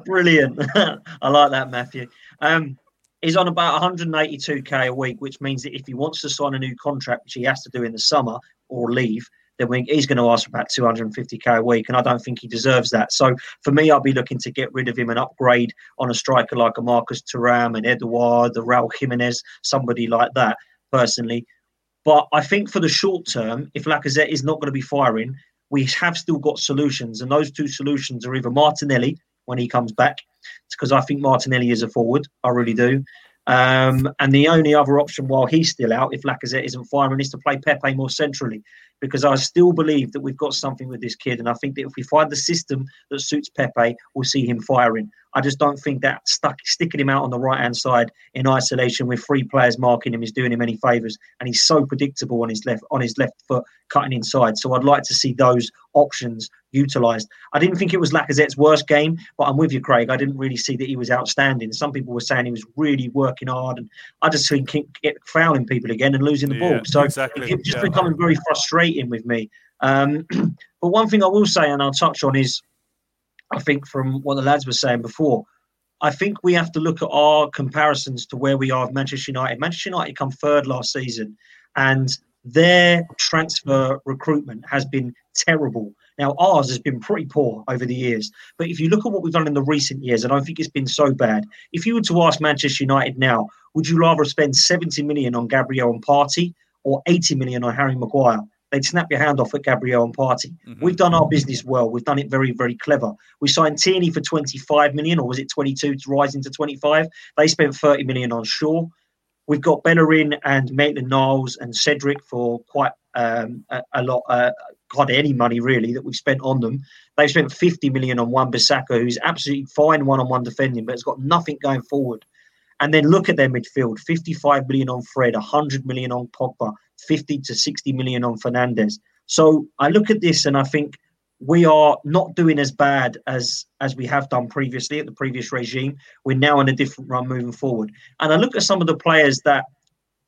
*laughs* Brilliant. *laughs* I like that, Matthew. Um, he's on about 182k a week, which means that if he wants to sign a new contract, which he has to do in the summer or leave, then we, he's going to ask for about 250k a week, and I don't think he deserves that. So for me, I'll be looking to get rid of him and upgrade on a striker like a Marcus Thuram and Edouard, the Raul Jimenez, somebody like that. Personally, but I think for the short term, if Lacazette is not going to be firing, we have still got solutions, and those two solutions are either Martinelli when he comes back, because I think Martinelli is a forward, I really do. Um, and the only other option while he's still out, if Lacazette isn't firing, is to play Pepe more centrally, because I still believe that we've got something with this kid, and I think that if we find the system that suits Pepe, we'll see him firing. I just don't think that stuck sticking him out on the right hand side in isolation with three players marking him is doing him any favours, and he's so predictable on his left on his left foot cutting inside. So I'd like to see those options utilised. I didn't think it was Lacazette's worst game, but I'm with you, Craig. I didn't really see that he was outstanding. Some people were saying he was really working hard, and I just think he kept fouling people again and losing the Yeah, ball. So exactly. it's just Yeah. becoming very frustrating with me. Um, *clears throat* but one thing I will say, and I'll touch on, is I think from what the lads were saying before, I think we have to look at our comparisons to where we are with Manchester United. Manchester United come third last season, and their transfer recruitment has been terrible. Now, ours has been pretty poor over the years. But if you look at what we've done in the recent years, and I don't think it's been so bad. If you were to ask Manchester United now, would you rather spend 70 million on Gabriel and Partey or 80 million on Harry Maguire? They'd snap your hand off at Gabriel and Partey. We've done our business well. We've done it very, very clever. We signed Tierney for 25 million, or was it 22 to rise into 25? They spent 30 million on Shaw. We've got Bellerin and Maitland Niles and Cedric for quite um, a, a lot, uh, hardly any money really that we've spent on them. They've spent 50 million on Wan Bissaka, who's absolutely fine one on one defending, but has got nothing going forward. And then look at their midfield 55 million on Fred, 100 million on Pogba, 50 to 60 million on Fernandez. So I look at this and I think we are not doing as bad as as we have done previously at the previous regime. We're now on a different run moving forward. And I look at some of the players that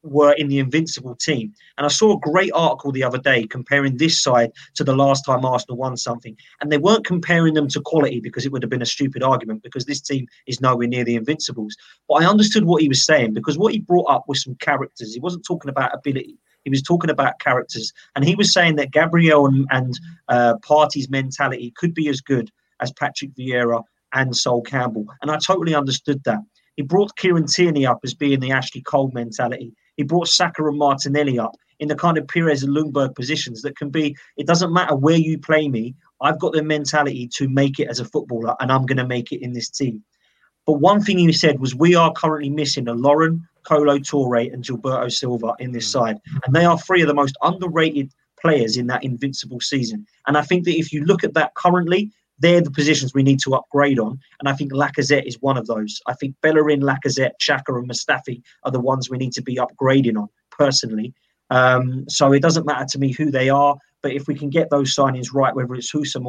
were in the invincible team. And I saw a great article the other day comparing this side to the last time Arsenal won something. And they weren't comparing them to quality because it would have been a stupid argument because this team is nowhere near the invincibles. But I understood what he was saying because what he brought up was some characters. He wasn't talking about ability. He was talking about characters, and he was saying that Gabriel and, and uh, Partey's mentality could be as good as Patrick Vieira and Sol Campbell, and I totally understood that. He brought Kieran Tierney up as being the Ashley Cole mentality. He brought Saka and Martinelli up in the kind of Pires and Ljungberg positions that can be. It doesn't matter where you play me. I've got the mentality to make it as a footballer, and I'm going to make it in this team. But one thing you said was we are currently missing a Lauren, Kolo Touré, and Gilberto Silva in this side. And they are three of the most underrated players in that invincible season. And I think that if you look at that currently, they're the positions we need to upgrade on. And I think Lacazette is one of those. I think Bellerin, Lacazette, Xhaka, and Mustafi are the ones we need to be upgrading on personally. Um, so it doesn't matter to me who they are, but if we can get those signings right, whether it's Houssem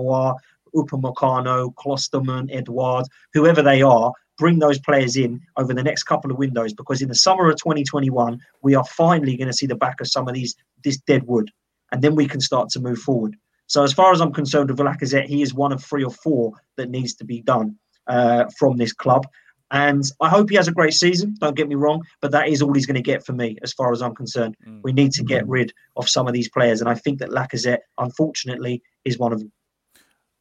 Upamecano, Klostermann, Edouard, whoever they are, bring those players in over the next couple of windows because in the summer of 2021 we are finally going to see the back of some of these this dead wood and then we can start to move forward. So as far as i'm concerned with lacazette he is one of three or four that needs to be done uh, from this club. And i hope he has a great season don't get me wrong but that is all he's going to get for me as far as i'm concerned. Mm. we need to get rid of some of these players and i think that lacazette unfortunately is one of them.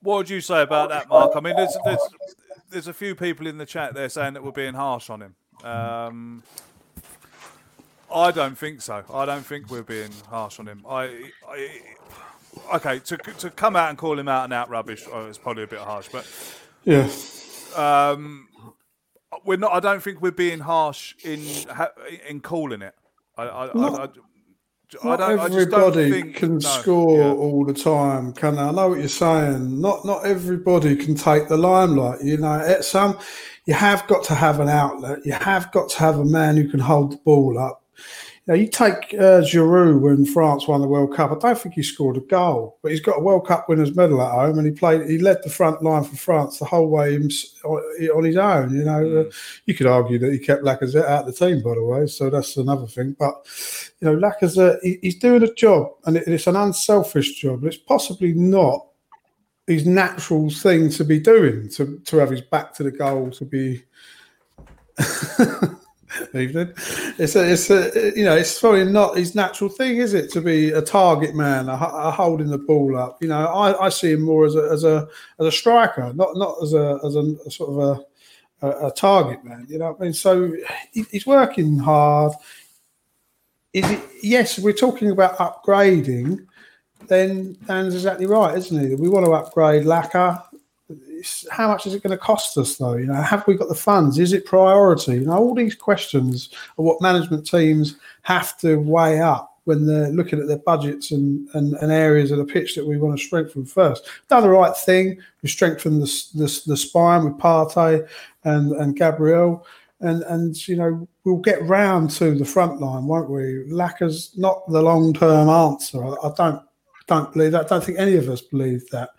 What would you say about that mark? i mean there's, there's there's a few people in the chat there saying that we're being harsh on him. Um, I don't think so. I don't think we're being harsh on him. I, I okay to to come out and call him out and out rubbish. Oh, it's probably a bit harsh, but yeah. Um, we're not. I don't think we're being harsh in in calling it. I, I, not, I, not everybody think, can no, score yeah. all the time, can they? I know what you're saying. Not not everybody can take the limelight. You know, at some you have got to have an outlet. You have got to have a man who can hold the ball up. Now, you take uh, Giroud when France won the World Cup. I don't think he scored a goal, but he's got a World Cup winners medal at home, and he played. He led the front line for France the whole way on his own. You know, mm. uh, you could argue that he kept Lacazette out of the team, by the way. So that's another thing. But you know, Lacazette, he, he's doing a job, and it, it's an unselfish job. It's possibly not his natural thing to be doing to to have his back to the goal to be. *laughs* Evening. It's a, it's a, you know, it's probably not his natural thing, is it, to be a target man, a, a holding the ball up. You know, I, I see him more as a as a as a striker, not not as a as a, a sort of a, a, a target man. You know what I mean? So he, he's working hard. Is it? Yes, we're talking about upgrading. Then Dan's exactly right, isn't he? We want to upgrade Laka how much is it going to cost us though? You know, have we got the funds? Is it priority? You know, all these questions are what management teams have to weigh up when they're looking at their budgets and, and, and areas of the pitch that we want to strengthen first. Done the right thing. We strengthened the, the, the spine with Partey and, and Gabriel. And, and, you know, we'll get round to the front line, won't we? Lacker's not the long term answer. I, I don't don't believe that. I don't think any of us believe that.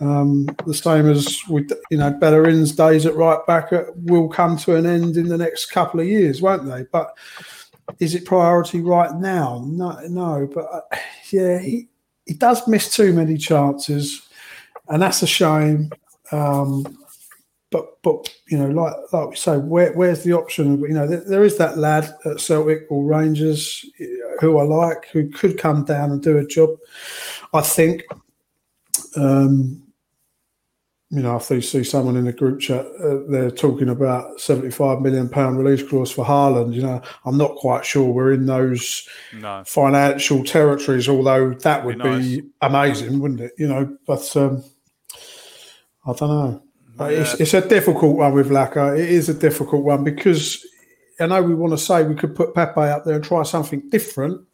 Um, the same as with you know Bellerin's days at right back will come to an end in the next couple of years, won't they? But is it priority right now? No, no. But uh, yeah, he he does miss too many chances, and that's a shame. Um, but but you know, like like we say, where, where's the option? You know, there, there is that lad at Celtic or Rangers who I like, who could come down and do a job. I think. Um, you know, if they see someone in the group chat, uh, they're talking about seventy-five million pound release clause for Haaland. You know, I'm not quite sure we're in those no. financial territories. Although that would be, nice. be, amazing, wouldn't it? You know, but um, I don't know. Yeah. It's, it's, a difficult one with Laka. It is a difficult one because I know we want to say we could put Pepe up there and try something different,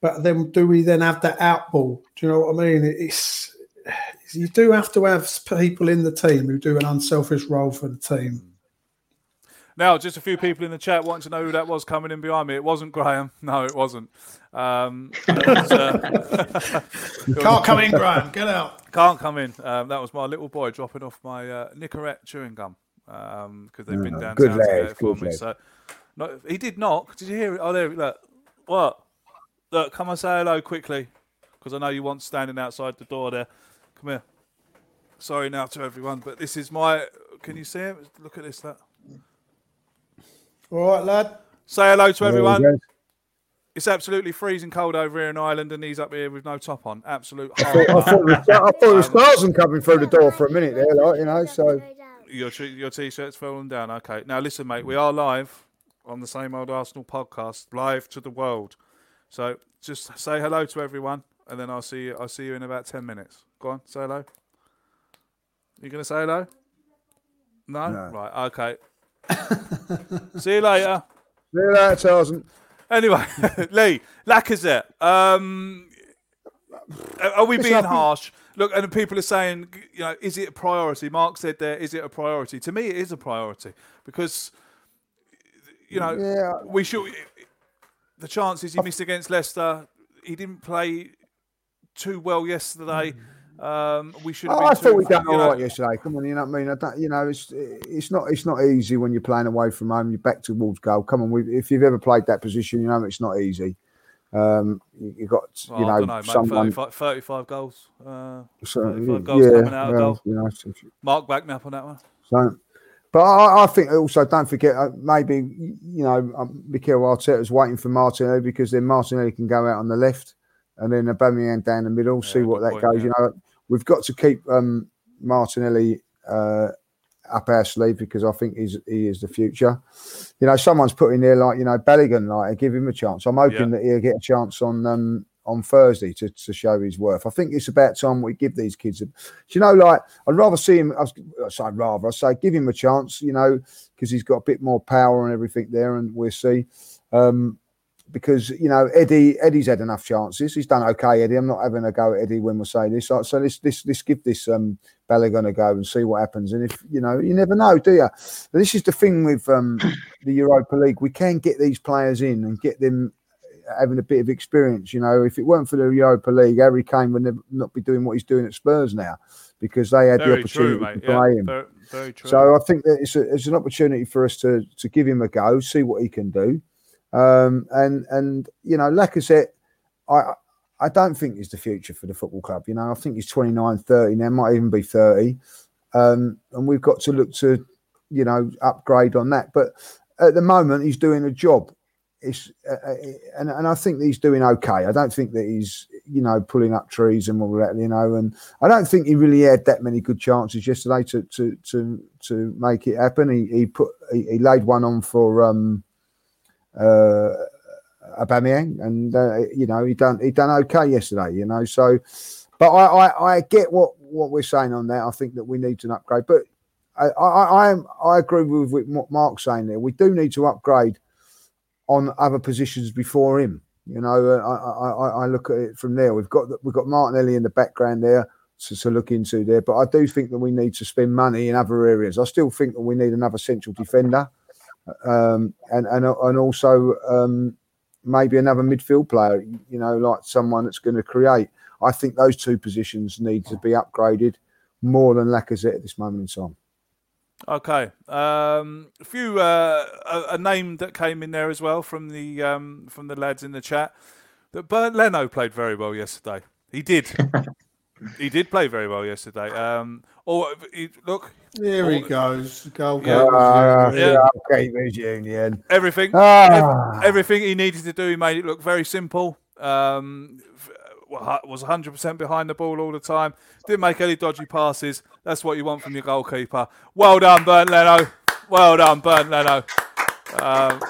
but then do we then have that out ball? Do you know what I mean? It's you do have to have people in the team who do an unselfish role for the team. Now, just a few people in the chat wanting to know who that was coming in behind me. It wasn't Graham. *laughs* No, it wasn't. Um, it was, uh, *laughs* Can't come in, Graham. Get out. Can't come in. Um, that was my little boy dropping off my uh, Nicorette chewing gum because um, they've been downtown good lad, for me. Lad. So, no, he did knock. Did you hear it? Oh, there. Look. What? Look, come and say hello quickly because I know you want standing outside the door there. Come here. Sorry now to everyone, but this is my. Can you see him? Look at this. That. All right, lad. Say hello to everyone. It's absolutely freezing cold over here in Ireland, and he's up here with no top on. Absolute. I thought, I thought, it was, I thought it was Tarzan coming through the door for a minute there, like you know. So Your t- your t-shirt's falling down. Okay, now listen, mate. We are live on the same old Arsenal podcast, live to the world. So just say hello to everyone, and then I'll see you. I'll see you in about ten minutes. Go on, say hello. You gonna say hello? No. No. Right. Okay. *laughs* see you later. see you later, Tarzan. Anyway, *laughs* Lee Lacazette. Um, are we being harsh? Look, and people are saying, you know, is it a priority? Mark said there, is it a priority? To me, it is a priority because, you know, Yeah. we should. The chances he missed against Leicester, he didn't play too well yesterday. Um, we should. have Oh, I thought we done you all know, yesterday. Come on, you know what I mean? I don't, you know, it's it's not it's not easy when you're playing away from home. You're back towards goal. Come on, we, if you've ever played that position, you know it's not easy. Um, you, got Well, you know, know, someone. 35, 35 goals. Uh, so, 35 goals yeah, coming out of well, goal. you know, Mark back me up on that one. So, but I, I think also don't forget uh, maybe you know um, Mikel Arteta's waiting for Martinelli because then Martinelli can go out on the left and then Aubameyang down the middle. see what that point, goes. yeah. You know, we've got to keep um, Martinelli uh, up our sleeve because I think he's he is the future. You know, someone's put in there like you know Bellingham, like give him a chance. I'm hoping Yeah. that he'll get a chance on um, on Thursday to, to show his worth. I think it's about time we give these kids. A, you know, like I'd rather see him. I say rather. I say give him a chance. You know, because he's got a bit more power and everything there, and we'll see. Um, because you know Eddie, Eddie's had enough chances. He's done okay, Eddie. I'm not having a go at Eddie when we say this. So, so let's, let's let's give this um Balogun a go and see what happens. And if you know, you never know, do you? This is the thing with um the Europa League. We can get these players in and get them having a bit of experience. You know, if it weren't for the Europa League, Harry Kane would never, not be doing what he's doing at Spurs now because they had the opportunity true, to Yeah, play him. very, very true. So I think that it's, a, it's an opportunity for us to to give him a go, see what he can do, um, and and you know, Lacazette, I I don't think is the future for the football club. You know, I think he's 29, 30 now, might even be thirty, um, and we've got to look to you know upgrade on that. But at the moment, he's doing a job. It's uh, uh, and and I think he's doing okay. I don't think that he's you know pulling up trees and all that. You know, and I don't think he really had that many good chances yesterday to to to to make it happen. He he put he, he laid one on for um uh Aubameyang, and uh, you know he done he done okay yesterday. You know, so but I, I I get what what we're saying on that. I think that we need to upgrade, but I I I, am, I agree with, what Mark's saying there. We do need to upgrade on other positions before him. You know, I, I, I- I look at it from there. We've got we've got Martinelli in the background there to, to look into there, but I do think that we need to spend money in other areas. I still think that we need another central defender, um, and and and also um, maybe another midfield player. You know, like someone that's going to create. I think those two positions need to be upgraded more than Lacazette at this moment in time. Okay. Um, a few uh, a, a name that came in there as well from the um, from the lads in the chat. That Bernd Leno played very well yesterday. He did. *laughs* he did play very well yesterday. Um, or he, look, Here he goes. Goal Yeah. Ah, Yeah. yeah, okay, there's Union. everything, Ah. ev- everything he needed to do, he made it look very simple. Um, was 100% behind the ball all the time. Didn't make any dodgy passes. That's what you want from your goalkeeper. Well done, Bernd Leno. Well done, Bernd Leno. Um,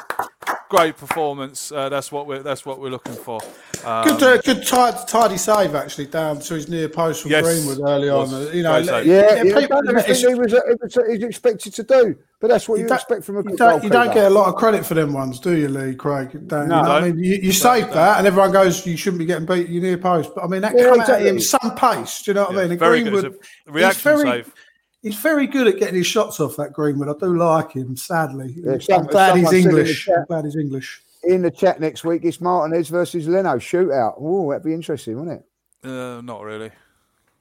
great performance. Uh, that's what we're that's what we're looking for. Um, Good, uh, good tidy, tidy save actually down to his near post from Yes, Greenwood early on. You know, Great save. Yeah, yeah, people- he's done he was, he was expected to do. But that's what you, You don't- expect from a You good don't, you don't get a lot of credit for them ones, do you, Lee Craig? You Don't, No. you know what I mean, you, you saved that, and everyone goes, "You shouldn't be getting beat. You near post." But I mean, that Yeah, come at him some pace. Do you know what I mean? And very good. Greenwood, It's a reaction he's very, save. He's very good at getting his shots off. That Greenwood, I do like him. Sadly, Yeah, I'm glad he's someone said in English. I'm glad he's English. In the chat next week, it's Martinez versus Leno shootout. Oh, that'd be interesting, wouldn't it? Uh, not really.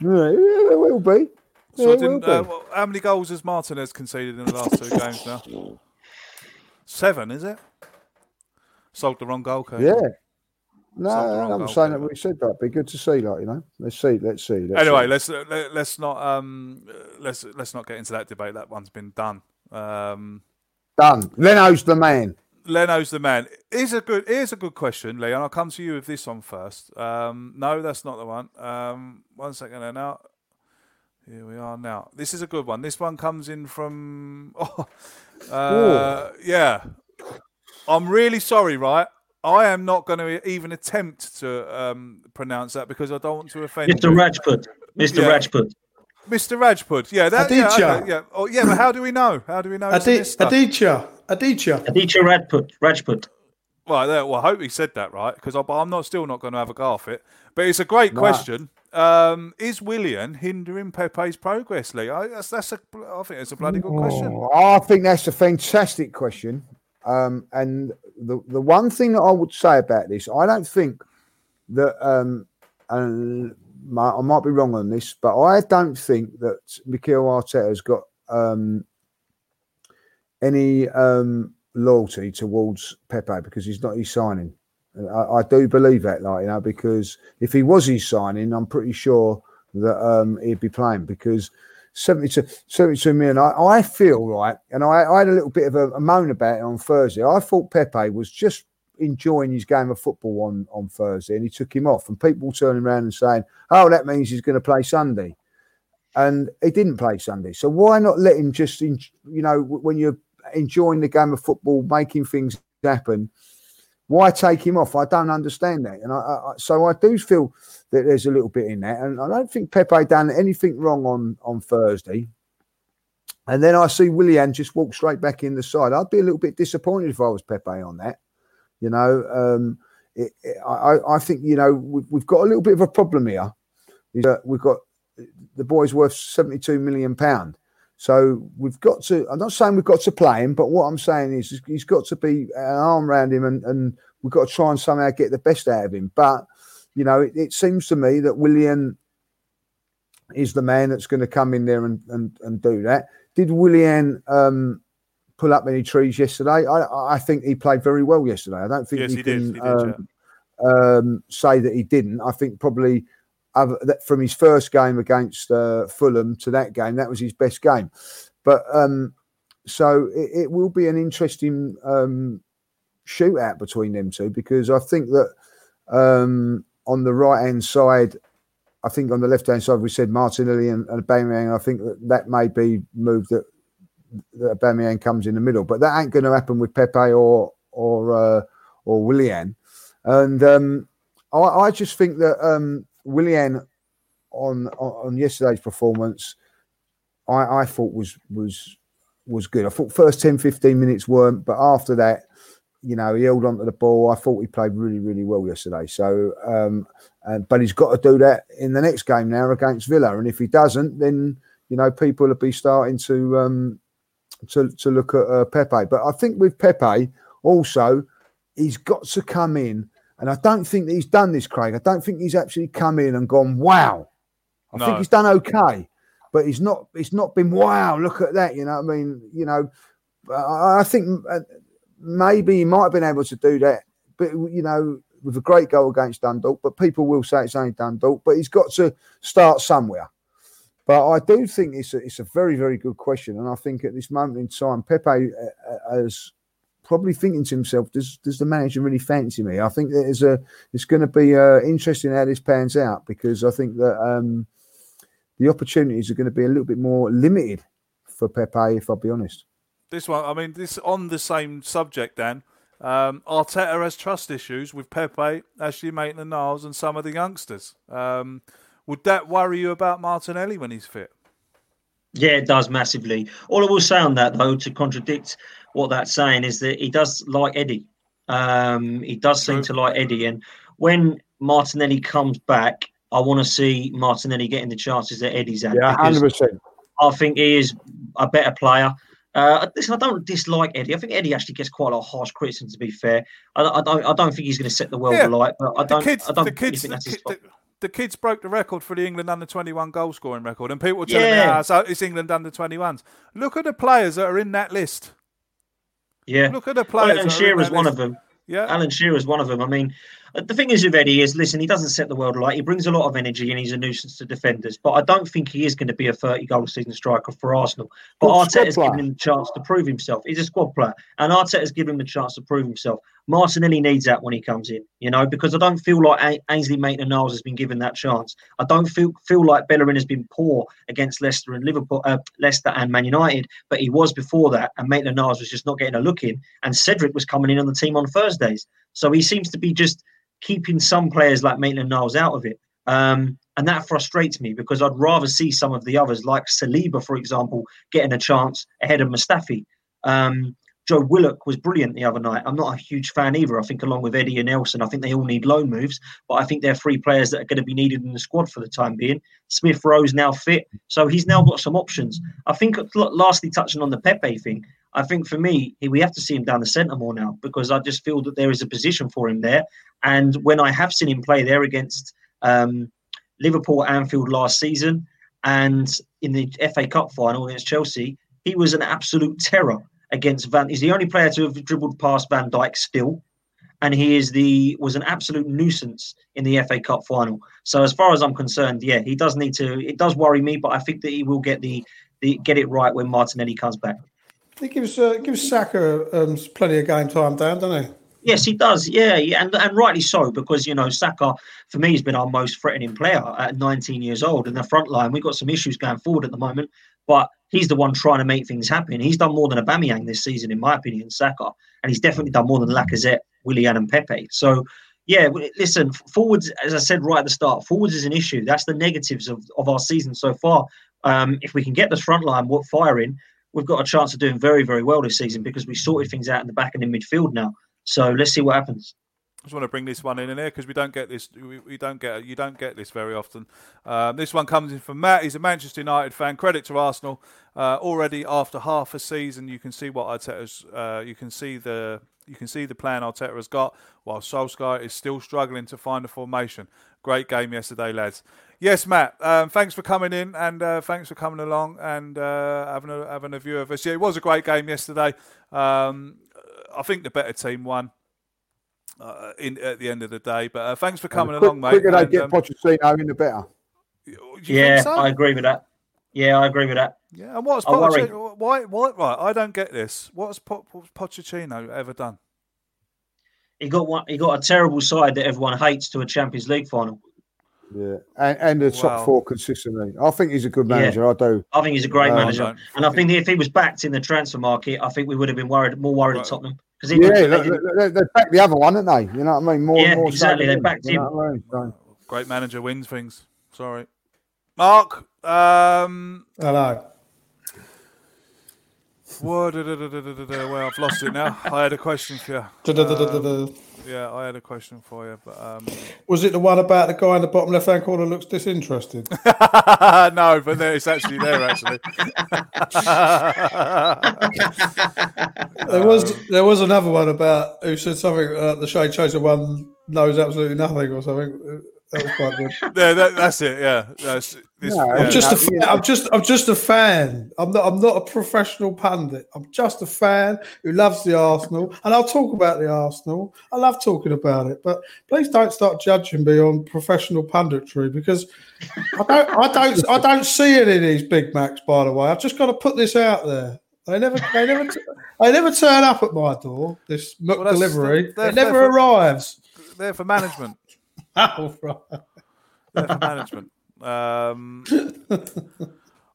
Yeah, it will be. So Yeah, I didn't, uh, well, how many goals has Martinez conceded in the last two games now? Seven, is it? Sold the wrong goalkeeper. yeah. No, I'm goal, saying that we said that. It'd be good to see, like you know. Let's see. Let's see. Let's Anyway, see. let's uh, let, let's not um let's let's not get into that debate. That one's been done. Um, done. Leno's the man. Leno's the man. Here's a good. Here's a good question, Leon. I'll come to you with this one first. Um, no, that's not the one. Um, one second there now. Here we are now. This is a good one. This one comes in from. *laughs* Oh, uh, yeah. I'm really sorry, right? I am not going to even attempt to um, pronounce that because I don't want to offend. Mr. you. Rajput. Mr. Yeah. Rajput. Mr. Rajput. Yeah, that. Yeah, okay, yeah. Oh, yeah. But how do we know? How do we know? it's Adi- this stuff? Aditya. Aditya. Aditya Rajput. Rajput. Right there. Well, I hope he said that right because I'm not still not going to have a go off it. But it's a great No. question. Um, is Willian hindering Pepe's progress, Lee? I, that's that's a. I think it's a bloody good question. Oh, I think that's a fantastic question. Um, and the the one thing that I would say about this, I don't think that, um, and my, I might be wrong on this, but I don't think that Mikel Arteta has got um, any um, loyalty towards Pepe because he's not his signing. I, I do believe that, like you know, because if he was his signing, I'm pretty sure that um, he'd be playing because 72, 72 million. I, I feel right, and I, I had a little bit of a, a moan about it on Thursday. I thought Pepe was just enjoying his game of football on, on Thursday, and he took him off, and people turning around and saying, "Oh, that means he's going to play Sunday," and he didn't play Sunday. So why not let him just, you know, when you're enjoying the game of football, making things happen? Why take him off? I don't understand that, and I, I, so I do feel that there's a little bit in that, and I don't think Pepe done anything wrong on on Thursday. And then I see Willian just walk straight back in the side. I'd be a little bit disappointed if I was Pepe on that. You know, um, it, it- I, I- think you know we've, we've got a little bit of a problem here. Is that we've got the boy's worth seventy-two million pound. So we've got to. I'm not saying we've got to play him, but what I'm saying is he's got to be an arm around him, and, and we've got to try and somehow get the best out of him. But you know, it, it seems to me that Willian is the man that's going to come in there and, and, and do that. Did Willian um, pull up any trees yesterday? I, I think he played very well yesterday. I don't think Yes, he did. can He did, um, um, say that he didn't. I think probably other, from his first game against uh, Fulham to that game, that was his best game. But um, so it, it will be an interesting um, shootout between them two because I think that um, on the right hand side, I think on the left hand side we said Martinelli and, and Aubameyang. I think that that may be moved that that Aubameyang comes in the middle, but that ain't going to happen with Pepe or or uh, or Willian. And um, I, I just think that um, Willian on, on yesterday's performance, I, I thought was was was good. I thought first 10, 15 minutes weren't, but after that, you know, he held on to the ball. I thought he played really, really well yesterday. So, um, and, but he's got to do that in the next game now against Villa. And if he doesn't, then you know people will be starting to um, to to look at uh, Pepe. But I think with Pepe also, he's got to come in. And I don't think that he's done this, Craig. I don't think he's actually come in and gone, wow. I No. think he's done okay, but he's not. It's not been wow. Look at that. You know, what I mean, you know, I, I think uh, maybe he might have been able to do that, but you know, with a great goal against Dundalk. But people will say it's only Dundalk, but he's got to start somewhere. But I do think it's a, it's a very very good question, and I think at this moment in time, Pepe uh, uh, has probably thinking to himself, does does the manager really fancy me? I think there's a it's going to be uh, interesting how this pans out because I think that um, the opportunities are going to be a little bit more limited for Pepe, if I'll be honest. This one, I mean, this on the same subject, Dan. Um, Arteta has trust issues with Pepe, Ashley Maitland Niles, and some of the youngsters. Um, would that worry you about Martinelli when he's fit? Yeah, it does massively. All I will say on that, though, to contradict what that's saying, is that he does like Eddie. Um, he does seem to like Eddie, and when Martinelli comes back, I want to see Martinelli getting the chances that Eddie's had. Yeah, hundred percent. I think he is a better player. Uh, listen, I don't dislike Eddie. I think Eddie actually gets quite a lot of harsh criticism. To be fair, I, I don't. I don't think he's going to set the world Yeah, alight. But I the don't. kids, I don't the kids, think that's his the, the kids broke the record for the England under twenty one goal scoring record, and people were telling me, Yeah. "Ah, so it's England under twenty ones." Look at the players that are in that list. Yeah. Look at the Well, players. Alan that are in Shearer's one of them. Yeah. Alan Shearer's one of them. I mean, uh, the thing is with Eddie is, listen, he doesn't set the world alight. He brings a lot of energy and he's a nuisance to defenders. But I don't think he is going to be a 30 goal season striker for Arsenal. But Good squad Arteta's given him the chance to prove himself. He's a squad player, and Arteta's given him the chance to prove himself. Martinelli needs that when he comes in, you know, because I don't feel like Ainsley Maitland-Niles has been given that chance. I don't feel feel like Bellerin has been poor against Leicester and Liverpool, uh, Leicester and Man United, but he was before that, and Maitland-Niles was just not getting a look in, and Cedric was coming in on the team on Thursdays, so he seems to be just keeping some players like Maitland-Niles out of it. Um, and that frustrates me because I'd rather see some of the others, like Saliba, for example, getting a chance ahead of Mustafi. Um, Joe Willock was brilliant the other night. I'm not a huge fan either. I think, along with Eddie and Nelson, I think they all need loan moves, but I think they're three players that are going to be needed in the squad for the time being. Smith Rowe's now fit, so he's now got some options. I think, lastly, touching on the Pepe thing, I think for me, we have to see him down the centre more now because I just feel that there is a position for him there. And when I have seen him play there against um, Liverpool Anfield last season and in the FA Cup final against Chelsea, he was an absolute terror against Van. He's the only player to have dribbled past Van Dijk still, and he is the was an absolute nuisance in the FA Cup final. So as far as I'm concerned, yeah, he does need to. It does worry me, but I think that he will get the, the get it right when Martinelli comes back. He gives uh, gives Saka um, plenty of game time down, doesn't he? Yes, he does. Yeah, yeah, and and rightly so because you know Saka for me has been our most threatening player at 19 years old. In the front line, we've got some issues going forward at the moment, but he's the one trying to make things happen. He's done more than Aubameyang this season, in my opinion, Saka, and he's definitely done more than Lacazette, Willian, and Pepe. So. Yeah, listen, forwards, as I said right at the start, forwards is an issue. That's the negatives of, of our season so far. Um, if we can get this front line firing, we've got a chance of doing very, very well this season because we sorted things out in the back and in midfield now. So let's see what happens. I just want to bring this one in in here because we don't get this. We, we don't get you don't get this very often. Um, this one comes in from Matt. He's a Manchester United fan. Credit to Arsenal. Uh, already after half a season, you can see what Arteta's. Uh, you can see the you can see the plan Arteta has got, while Solskjaer is still struggling to find a formation. Great game yesterday, lads. Yes, Matt. Um, thanks for coming in and uh, thanks for coming along and uh, having a having a view of us. Yeah, it was a great game yesterday. Um, I think the better team won. Uh, in at the end of the day, but uh, thanks for coming quick- along, mate. quicker they get um, Pochettino in, the better. yeah, so? I agree with that. Yeah, I agree with that. Yeah, and what's I worry. Pochettino? Why? Why? Right, I don't get this. What's Po- Pochettino ever done? He got one. He got a terrible side that everyone hates to a Champions League final. Yeah, and, and the top Wow. four consistently. I think he's a good Yeah. manager. I do. I think he's a great Um, manager, and I think if he was backed in the transfer market, I think we would have been worried more worried at Tottenham because Yeah, was- they, they, they backed the other one, didn't they? You know what I mean? More, Yeah, more exactly, than they him, backed you know what I mean? So- Great manager wins things. Sorry, Mark. Um, Hello. whoa, da, da, da, da, da, da, da, well, I've lost it now. I had a question for you. Um, yeah, I had a question for you, but um, Was it the one about the guy in the bottom left hand corner looks disinterested? *laughs* no, but there, it's actually there. Actually, *laughs* There was there was another one about who said something uh, the shade chaser one knows absolutely nothing or something. That was quite good. *laughs* yeah, that, that's it. Yeah, that's this, No, yeah. I'm just a fan. yeah. I'm just I'm just a fan. I'm not I'm not a professional pundit. I'm just a fan who loves the Arsenal, and I'll talk about the Arsenal. I love talking about it, but please don't start judging me on professional punditry because I don't I don't I don't see any of these Big Macs. By the way, I've just got to put this out there. They never they never t- they never turn up at my door. This Mc Well, delivery they're- it never arrives. they're for- arrives. there for management. Oh, right. For management. Um,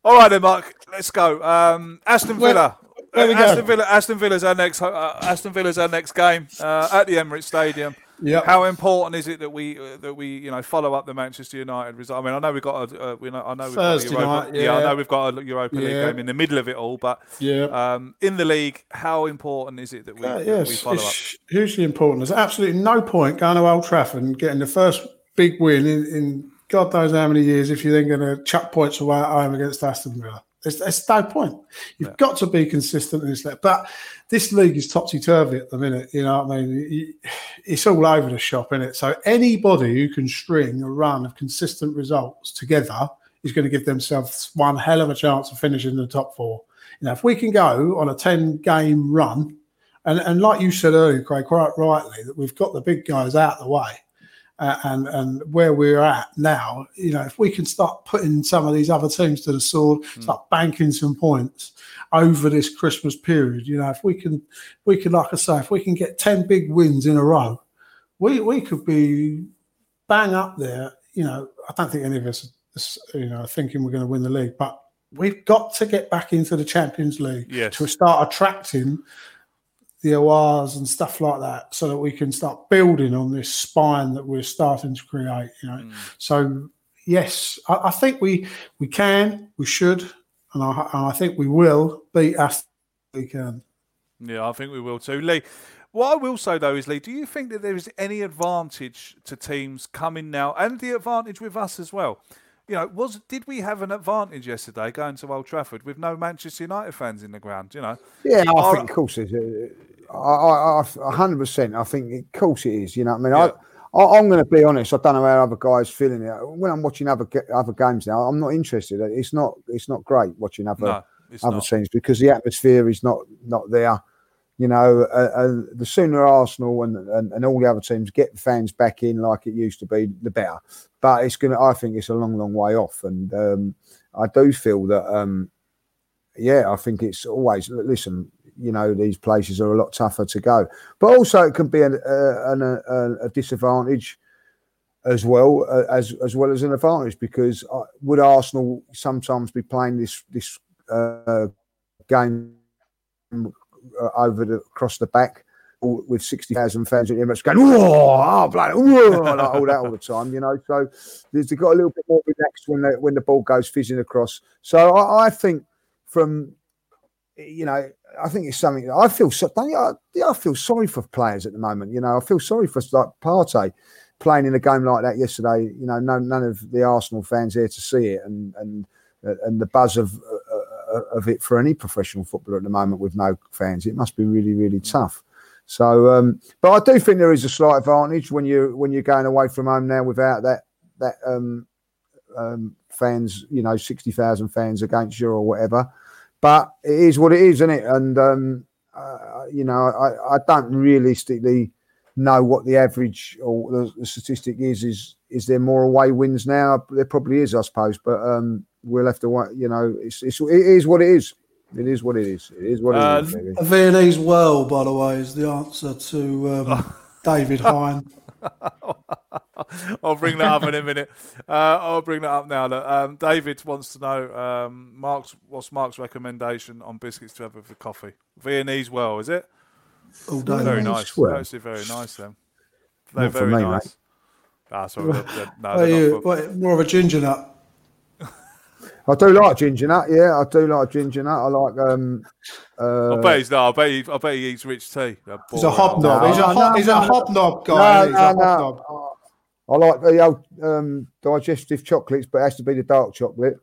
all right then, Mark. Let's go. Um, Aston Villa. where we Uh, Aston? Villa. Aston Villa's our next. Uh, Aston Villa's our next game uh, at the Emirates Stadium. Yep. How important is it that we uh, that we you know follow up the Manchester United result? I mean, I know we've got a uh, we know I know we've Thursday got a Europa, night, yeah. I know we've got a Europa League game in the middle of it all, but Yeah. um, in the league, how important is it that we, Uh, that we follow up? hugely important. There's absolutely no point going to Old Trafford and getting the first big win in, in God knows how many years if you're then going to chuck points away at home against Aston Villa. There's, there's no point. You've got to be consistent in this. league. But this league is topsy turvy at the minute. You know what I mean? It's all over the shop, isn't it? So anybody who can string a run of consistent results together is going to give themselves one hell of a chance of finishing in the top four. You know, if we can go on a 10 game run, and, and like you said earlier, Craig, quite rightly, that we've got the big guys out of the way. Uh, and and where we're at now, you know, if we can start putting some of these other teams to the sword, Hmm. start banking some points over this Christmas period, you know, if we can, we can, like I say, if we can get ten big wins in a row, we we could be bang up there. You know, I don't think any of us, you know, are thinking we're going to win the league, but we've got to get back into the Champions League Yes. to start attracting the ORs and stuff like that, so that we can start building on this spine that we're starting to create. You know, Mm. so yes, I, I think we we can, we should, and I, and I think we will beat us. We can. Yeah, I think we will too. Lee, what I will say though is, Lee, do you think that there is any advantage to teams coming now and the advantage with us as well? You know, was did we have an advantage yesterday going to Old Trafford with no Manchester United fans in the ground? You know, Yeah, I Are- think, of course, it's I, hundred percent. I think, of course, it is. You know, what I mean, I, I, I'm going to be honest. I don't know how other guys feeling it. When I'm watching other other games now, I'm not interested. It's not, it's not great watching other No, other not. teams because the atmosphere is not not there. You know, uh, uh, the sooner Arsenal and, and and all the other teams get the fans back in like it used to be, the better. But it's going to. I think it's a long, long way off, and um, I do feel that. Um, yeah, I think it's always listen. You know, these places are a lot tougher to go, but also it can be an, uh, an, a, a disadvantage as well uh, as as well as an advantage because uh, would Arsenal sometimes be playing this this uh, game uh, over the across the back with sixty thousand fans at the Emirates going, "Whoa, oh, bloody, whoa," like all that all the time, you know. So there's they got a little bit more relaxed when the, when the ball goes fizzing across. So I, I think from you know, I think it's something I feel. So, I, I feel sorry for players at the moment. You know, I feel sorry for like Partey playing in a game like that yesterday. You know, no, none of the Arsenal fans here to see it, and and and the buzz of uh, of it for any professional footballer at the moment with no fans. It must be really, really tough. So, um, but I do think there is a slight advantage when you when you're going away from home now without that that um, um, fans, you know, sixty thousand fans against you or whatever. But it is what it is, isn't it? And um, uh, you know, I, I don't realistically know what the average or the, the statistic is. Is is there more away wins now? There probably is, I suppose. But um, we'll have to wait. You know, it's, it's it is what it is. It is what it is. It is what it is. really. A Viennese well, by the way, is the answer to um, *laughs* David Hine. *laughs* I'll bring that up in a minute. Uh, I'll bring that up now. Look, Um, David wants to know um, Mark's what's Mark's recommendation on biscuits to have with the coffee. Viennese well, is it? All Very nice. well. Actually, very nice. Then they're Not very me, nice. mate. Ah, *laughs* sorry. they're- they're- no, they're you for- more of a ginger nut? I do like ginger nut. Yeah, I do like ginger nut. I like um. Uh, I bet he's not. I bet he. I bet he eats rich tea. He's a hobnob. old- He's a, No, hob, no, he's a no. hobnob guy. No, He's a no, hobnob. no. I like the old um, digestive chocolates, but it has to be the dark chocolate.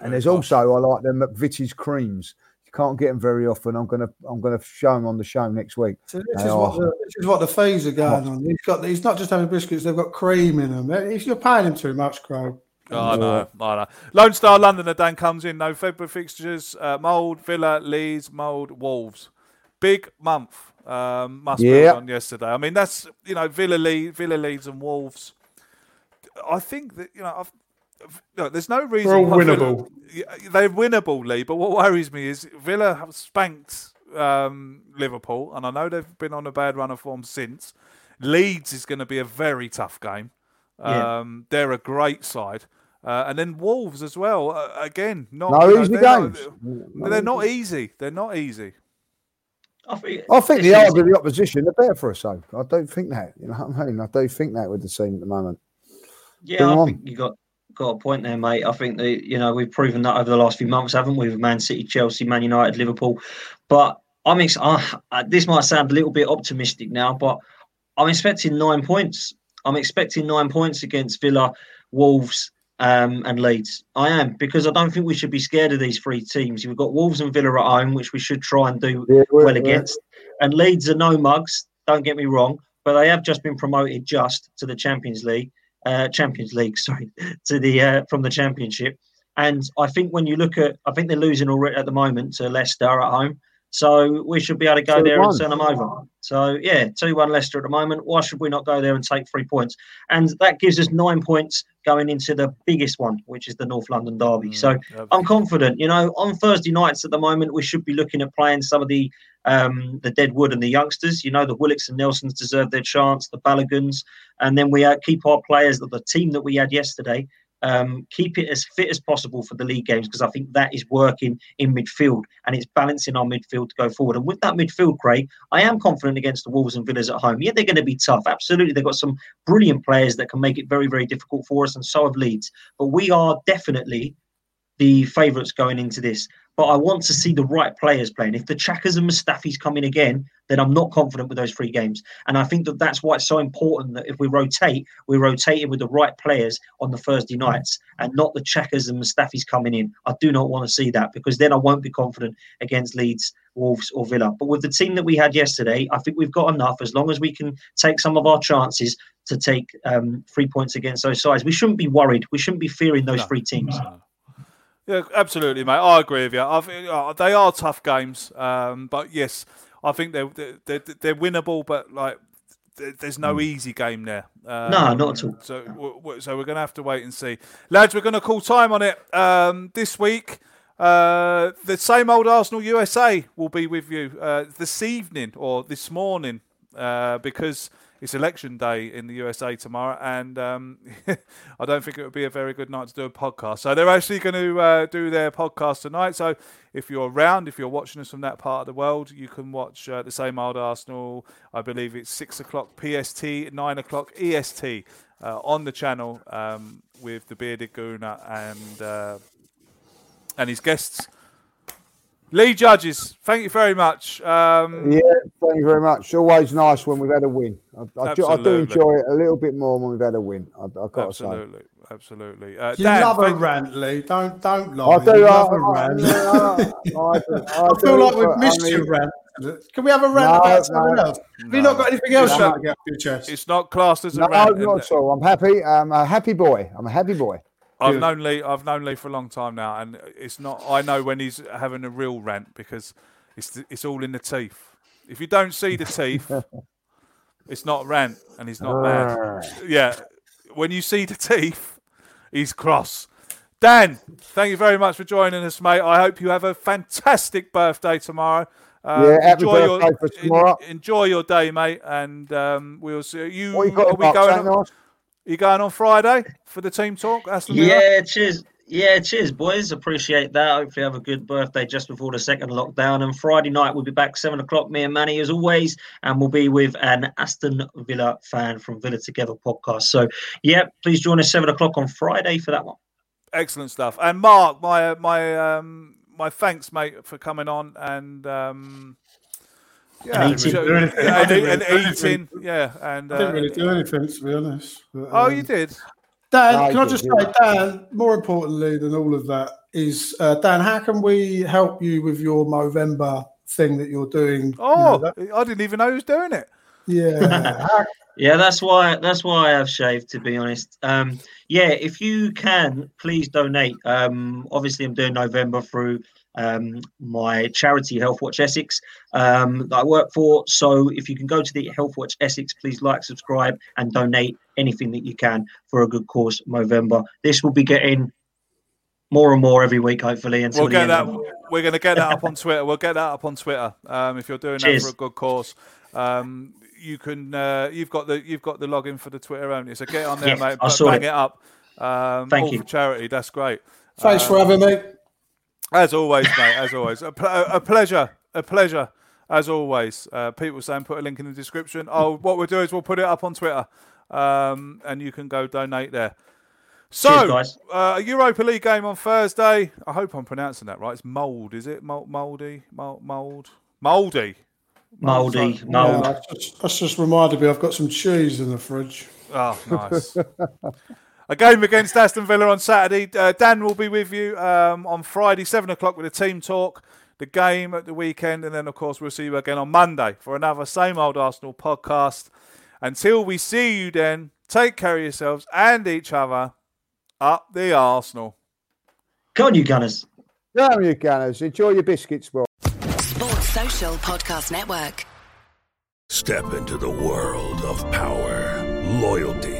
And there's also I like the McVitie's creams. You can't get them very often. I'm gonna I'm gonna show them on the show next week. So this is what the, this is what the fees are going on. He's got he's not just having biscuits; they've got cream in them. If you're paying him too much, Crow. Oh, no, I know. Lone Star Londoner Dan comes in. No February fixtures. Uh, Molde, Villa, Leeds, Molde, Wolves. Big month. Um, must Yeah. build on yesterday. I mean, that's you know Villa, Le- Villa, Leeds, and Wolves. I think that you know. I've, no, there's no reason. all why Villa- winnable. Yeah, they're winnable, Lee. But what worries me is Villa have spanked um, Liverpool, and I know they've been on a bad run of form since. Leeds is going to be a very tough game. Yeah. Um, they're a great side. Uh, and then Wolves as well. Uh, again, not No you know, easy they're not- games. they're not easy. They're not easy. I think, I think the is- harder the opposition, the better for us. Though I don't think that. You know what I mean? I do think that with the team at the moment. Yeah, Bring I on. think you got got a point there, mate. I think that you know we've proven that over the last few months, haven't we? With Man City, Chelsea, Man United, Liverpool. But I'm ex- uh, this might sound a little bit optimistic now, but I'm expecting nine points. I'm expecting nine points against Villa, Wolves, um, and Leeds. I am because I don't think we should be scared of these three teams. We've got Wolves and Villa at home, which we should try and do Yeah, well against. And Leeds are no mugs. Don't get me wrong, but they have just been promoted just to the Champions League, uh, Champions League, *laughs* sorry, to the uh, from the Championship. And I think when you look at, I think they're losing already at the moment to Leicester at home. So we should be able to go there 2-1. and turn them over. So yeah, two one Leicester at the moment. Why should we not go there and take three points? And that gives us nine points going into the biggest one, which is the North London derby. so I'm confident. You know, on Thursday nights at the moment, we should be looking at playing some of the um, the Deadwood and the youngsters. You know, the Willocks and Nelsons deserve their chance. The Baloguns, and then we uh, keep our players. The team that we had yesterday um, keep it as fit as possible for the league games because I think that is working in midfield and it's balancing our midfield to go forward. And with that midfield, Craig, I am confident against the Wolves and Villas at home. Yeah, they're going to be tough. Absolutely. They've got some brilliant players that can make it very, very difficult for us, and so have Leeds. But we are definitely the favourites going into this. But I want to see the right players playing. If the Xhakas and Mustafis come in again, then I'm not confident with those three games. And I think that that's why it's so important that if we rotate, we rotate rotating with the right players on the Thursday nights and not the Xhakas and Mustafis coming in. I do not want to see that because then I won't be confident against Leeds, Wolves, or Villa. But with the team that we had yesterday, I think we've got enough as long as we can take some of our chances to take um, three points against those sides. We shouldn't be worried. We shouldn't be fearing those three teams. Yeah, absolutely, mate. I agree with you. I think uh, they are tough games, um, but yes, I think they're, they're they're winnable. But like, there's no easy game there. Um, No, not at all. So, w- so we're going to have to wait and see, lads. We're going to call time on it um, this week. Uh, the same old Arsenal USA will be with you uh, this evening or this morning uh, because it's election day in the USA tomorrow, and um, *laughs* I don't think it would be a very good night to do a podcast. So they're actually going to uh, do their podcast tonight. So if you're around, if you're watching us from that part of the world, you can watch uh, the same old Arsenal. I believe it's six o'clock PST, nine o'clock EST uh, on the channel um, with the bearded Gooner and uh, and his guests. Lee Judges, thank you very much. Um, Yeah, thank you very much. Always nice when we've had a win. I, I, do, I do enjoy it a little bit more when we've had a win. I, I've got to say. absolutely, absolutely. Uh, You Dan, love a rant, Lee. Don't don't lie. I do. You I, love a I, rant. I, I, I, I feel do, like we've but, I missed mean, your rant. Can we have a rant No, about something no. else? Have you not got anything else No. to get off your chest? It's not classed as a No, rant. not at all. I'm happy. I'm a happy boy. I'm a happy boy. I've Good. known Lee. I've known Lee for a long time now, and it's not. I know when he's having a real rant because it's it's all in the teeth. If you don't see the teeth, *laughs* it's not rant, and he's not mad. Yeah, when you see the teeth, he's cross. Dan, thank you very much for joining us, mate. I hope you have a fantastic birthday tomorrow. Um, Yeah, happy enjoy your for tomorrow. en- enjoy your day, mate, and um, we'll see you. What you got are we box, going? Ain't On, nice? you going on Friday for the team talk? Aston Villa? Yeah, cheers. Yeah, cheers, boys. Appreciate that. Hopefully, have a good birthday just before the second lockdown. And Friday night, we'll be back seven o'clock. Me and Manny, as always, and we'll be with an Aston Villa fan from Villa Together podcast. So, yeah, please join us seven o'clock on Friday for that one. Excellent stuff. And Mark, my my um my thanks, mate, for coming on and um yeah, And eating. so- Do anything. And, didn't and really do eating, yeah, and I didn't uh, really do anything, to be honest. But, oh, um, you did. Dan, I can I just yeah. say, Dan, more importantly than all of that is, uh, Dan, how can we help you with your Movember thing that you're doing? You know, Oh, that- I didn't even know who was doing it. yeah. *laughs* Yeah, that's why that's why I have shaved. To be honest, um, yeah, if you can, please donate. Um, obviously, I'm doing Movember through um, my charity Healthwatch Essex um, that I work for. So if you can go to the Healthwatch Essex, please like, subscribe, and donate anything that you can for a good cause. November. This will be getting more and more every week, hopefully. Until We'll the get end that. We're going to get that up on *laughs* Twitter. We'll get that up on Twitter. Um, if you're doing Cheers. that for a good cause, um, you can. Uh, you've got the you've got the login for the Twitter, haven't? So get on there, Yes, mate. I b- saw bang it. it up. Um, Thank all you. for charity. That's great. Thanks for having me. As always, mate. As always, a, pl- a pleasure. A pleasure. As always, uh, people saying put a link in the description. Oh, what we'll do is we'll put it up on Twitter, um, and you can go donate there. So, Cheers, uh, a Europa League game on Thursday. I hope I'm pronouncing that right. It's mold, is it? Mold, moldy, mold, mold, moldy. Mouldy, sorry. mould. That's just, that's just reminded me I've got some cheese in the fridge. Oh, nice. *laughs* a game against Aston Villa on Saturday. Uh, Dan will be with you um, on Friday, 7 o'clock, with a team talk, the game at the weekend, and then, of course, we'll see you again on Monday for another Same Old Arsenal podcast. Until we see you then, take care of yourselves and each other. Up the Arsenal. Go on, you Gunners. Damn you, Gunners. Enjoy your biscuits, boy. Sports Social Podcast Network. Step into the world of power, loyalty,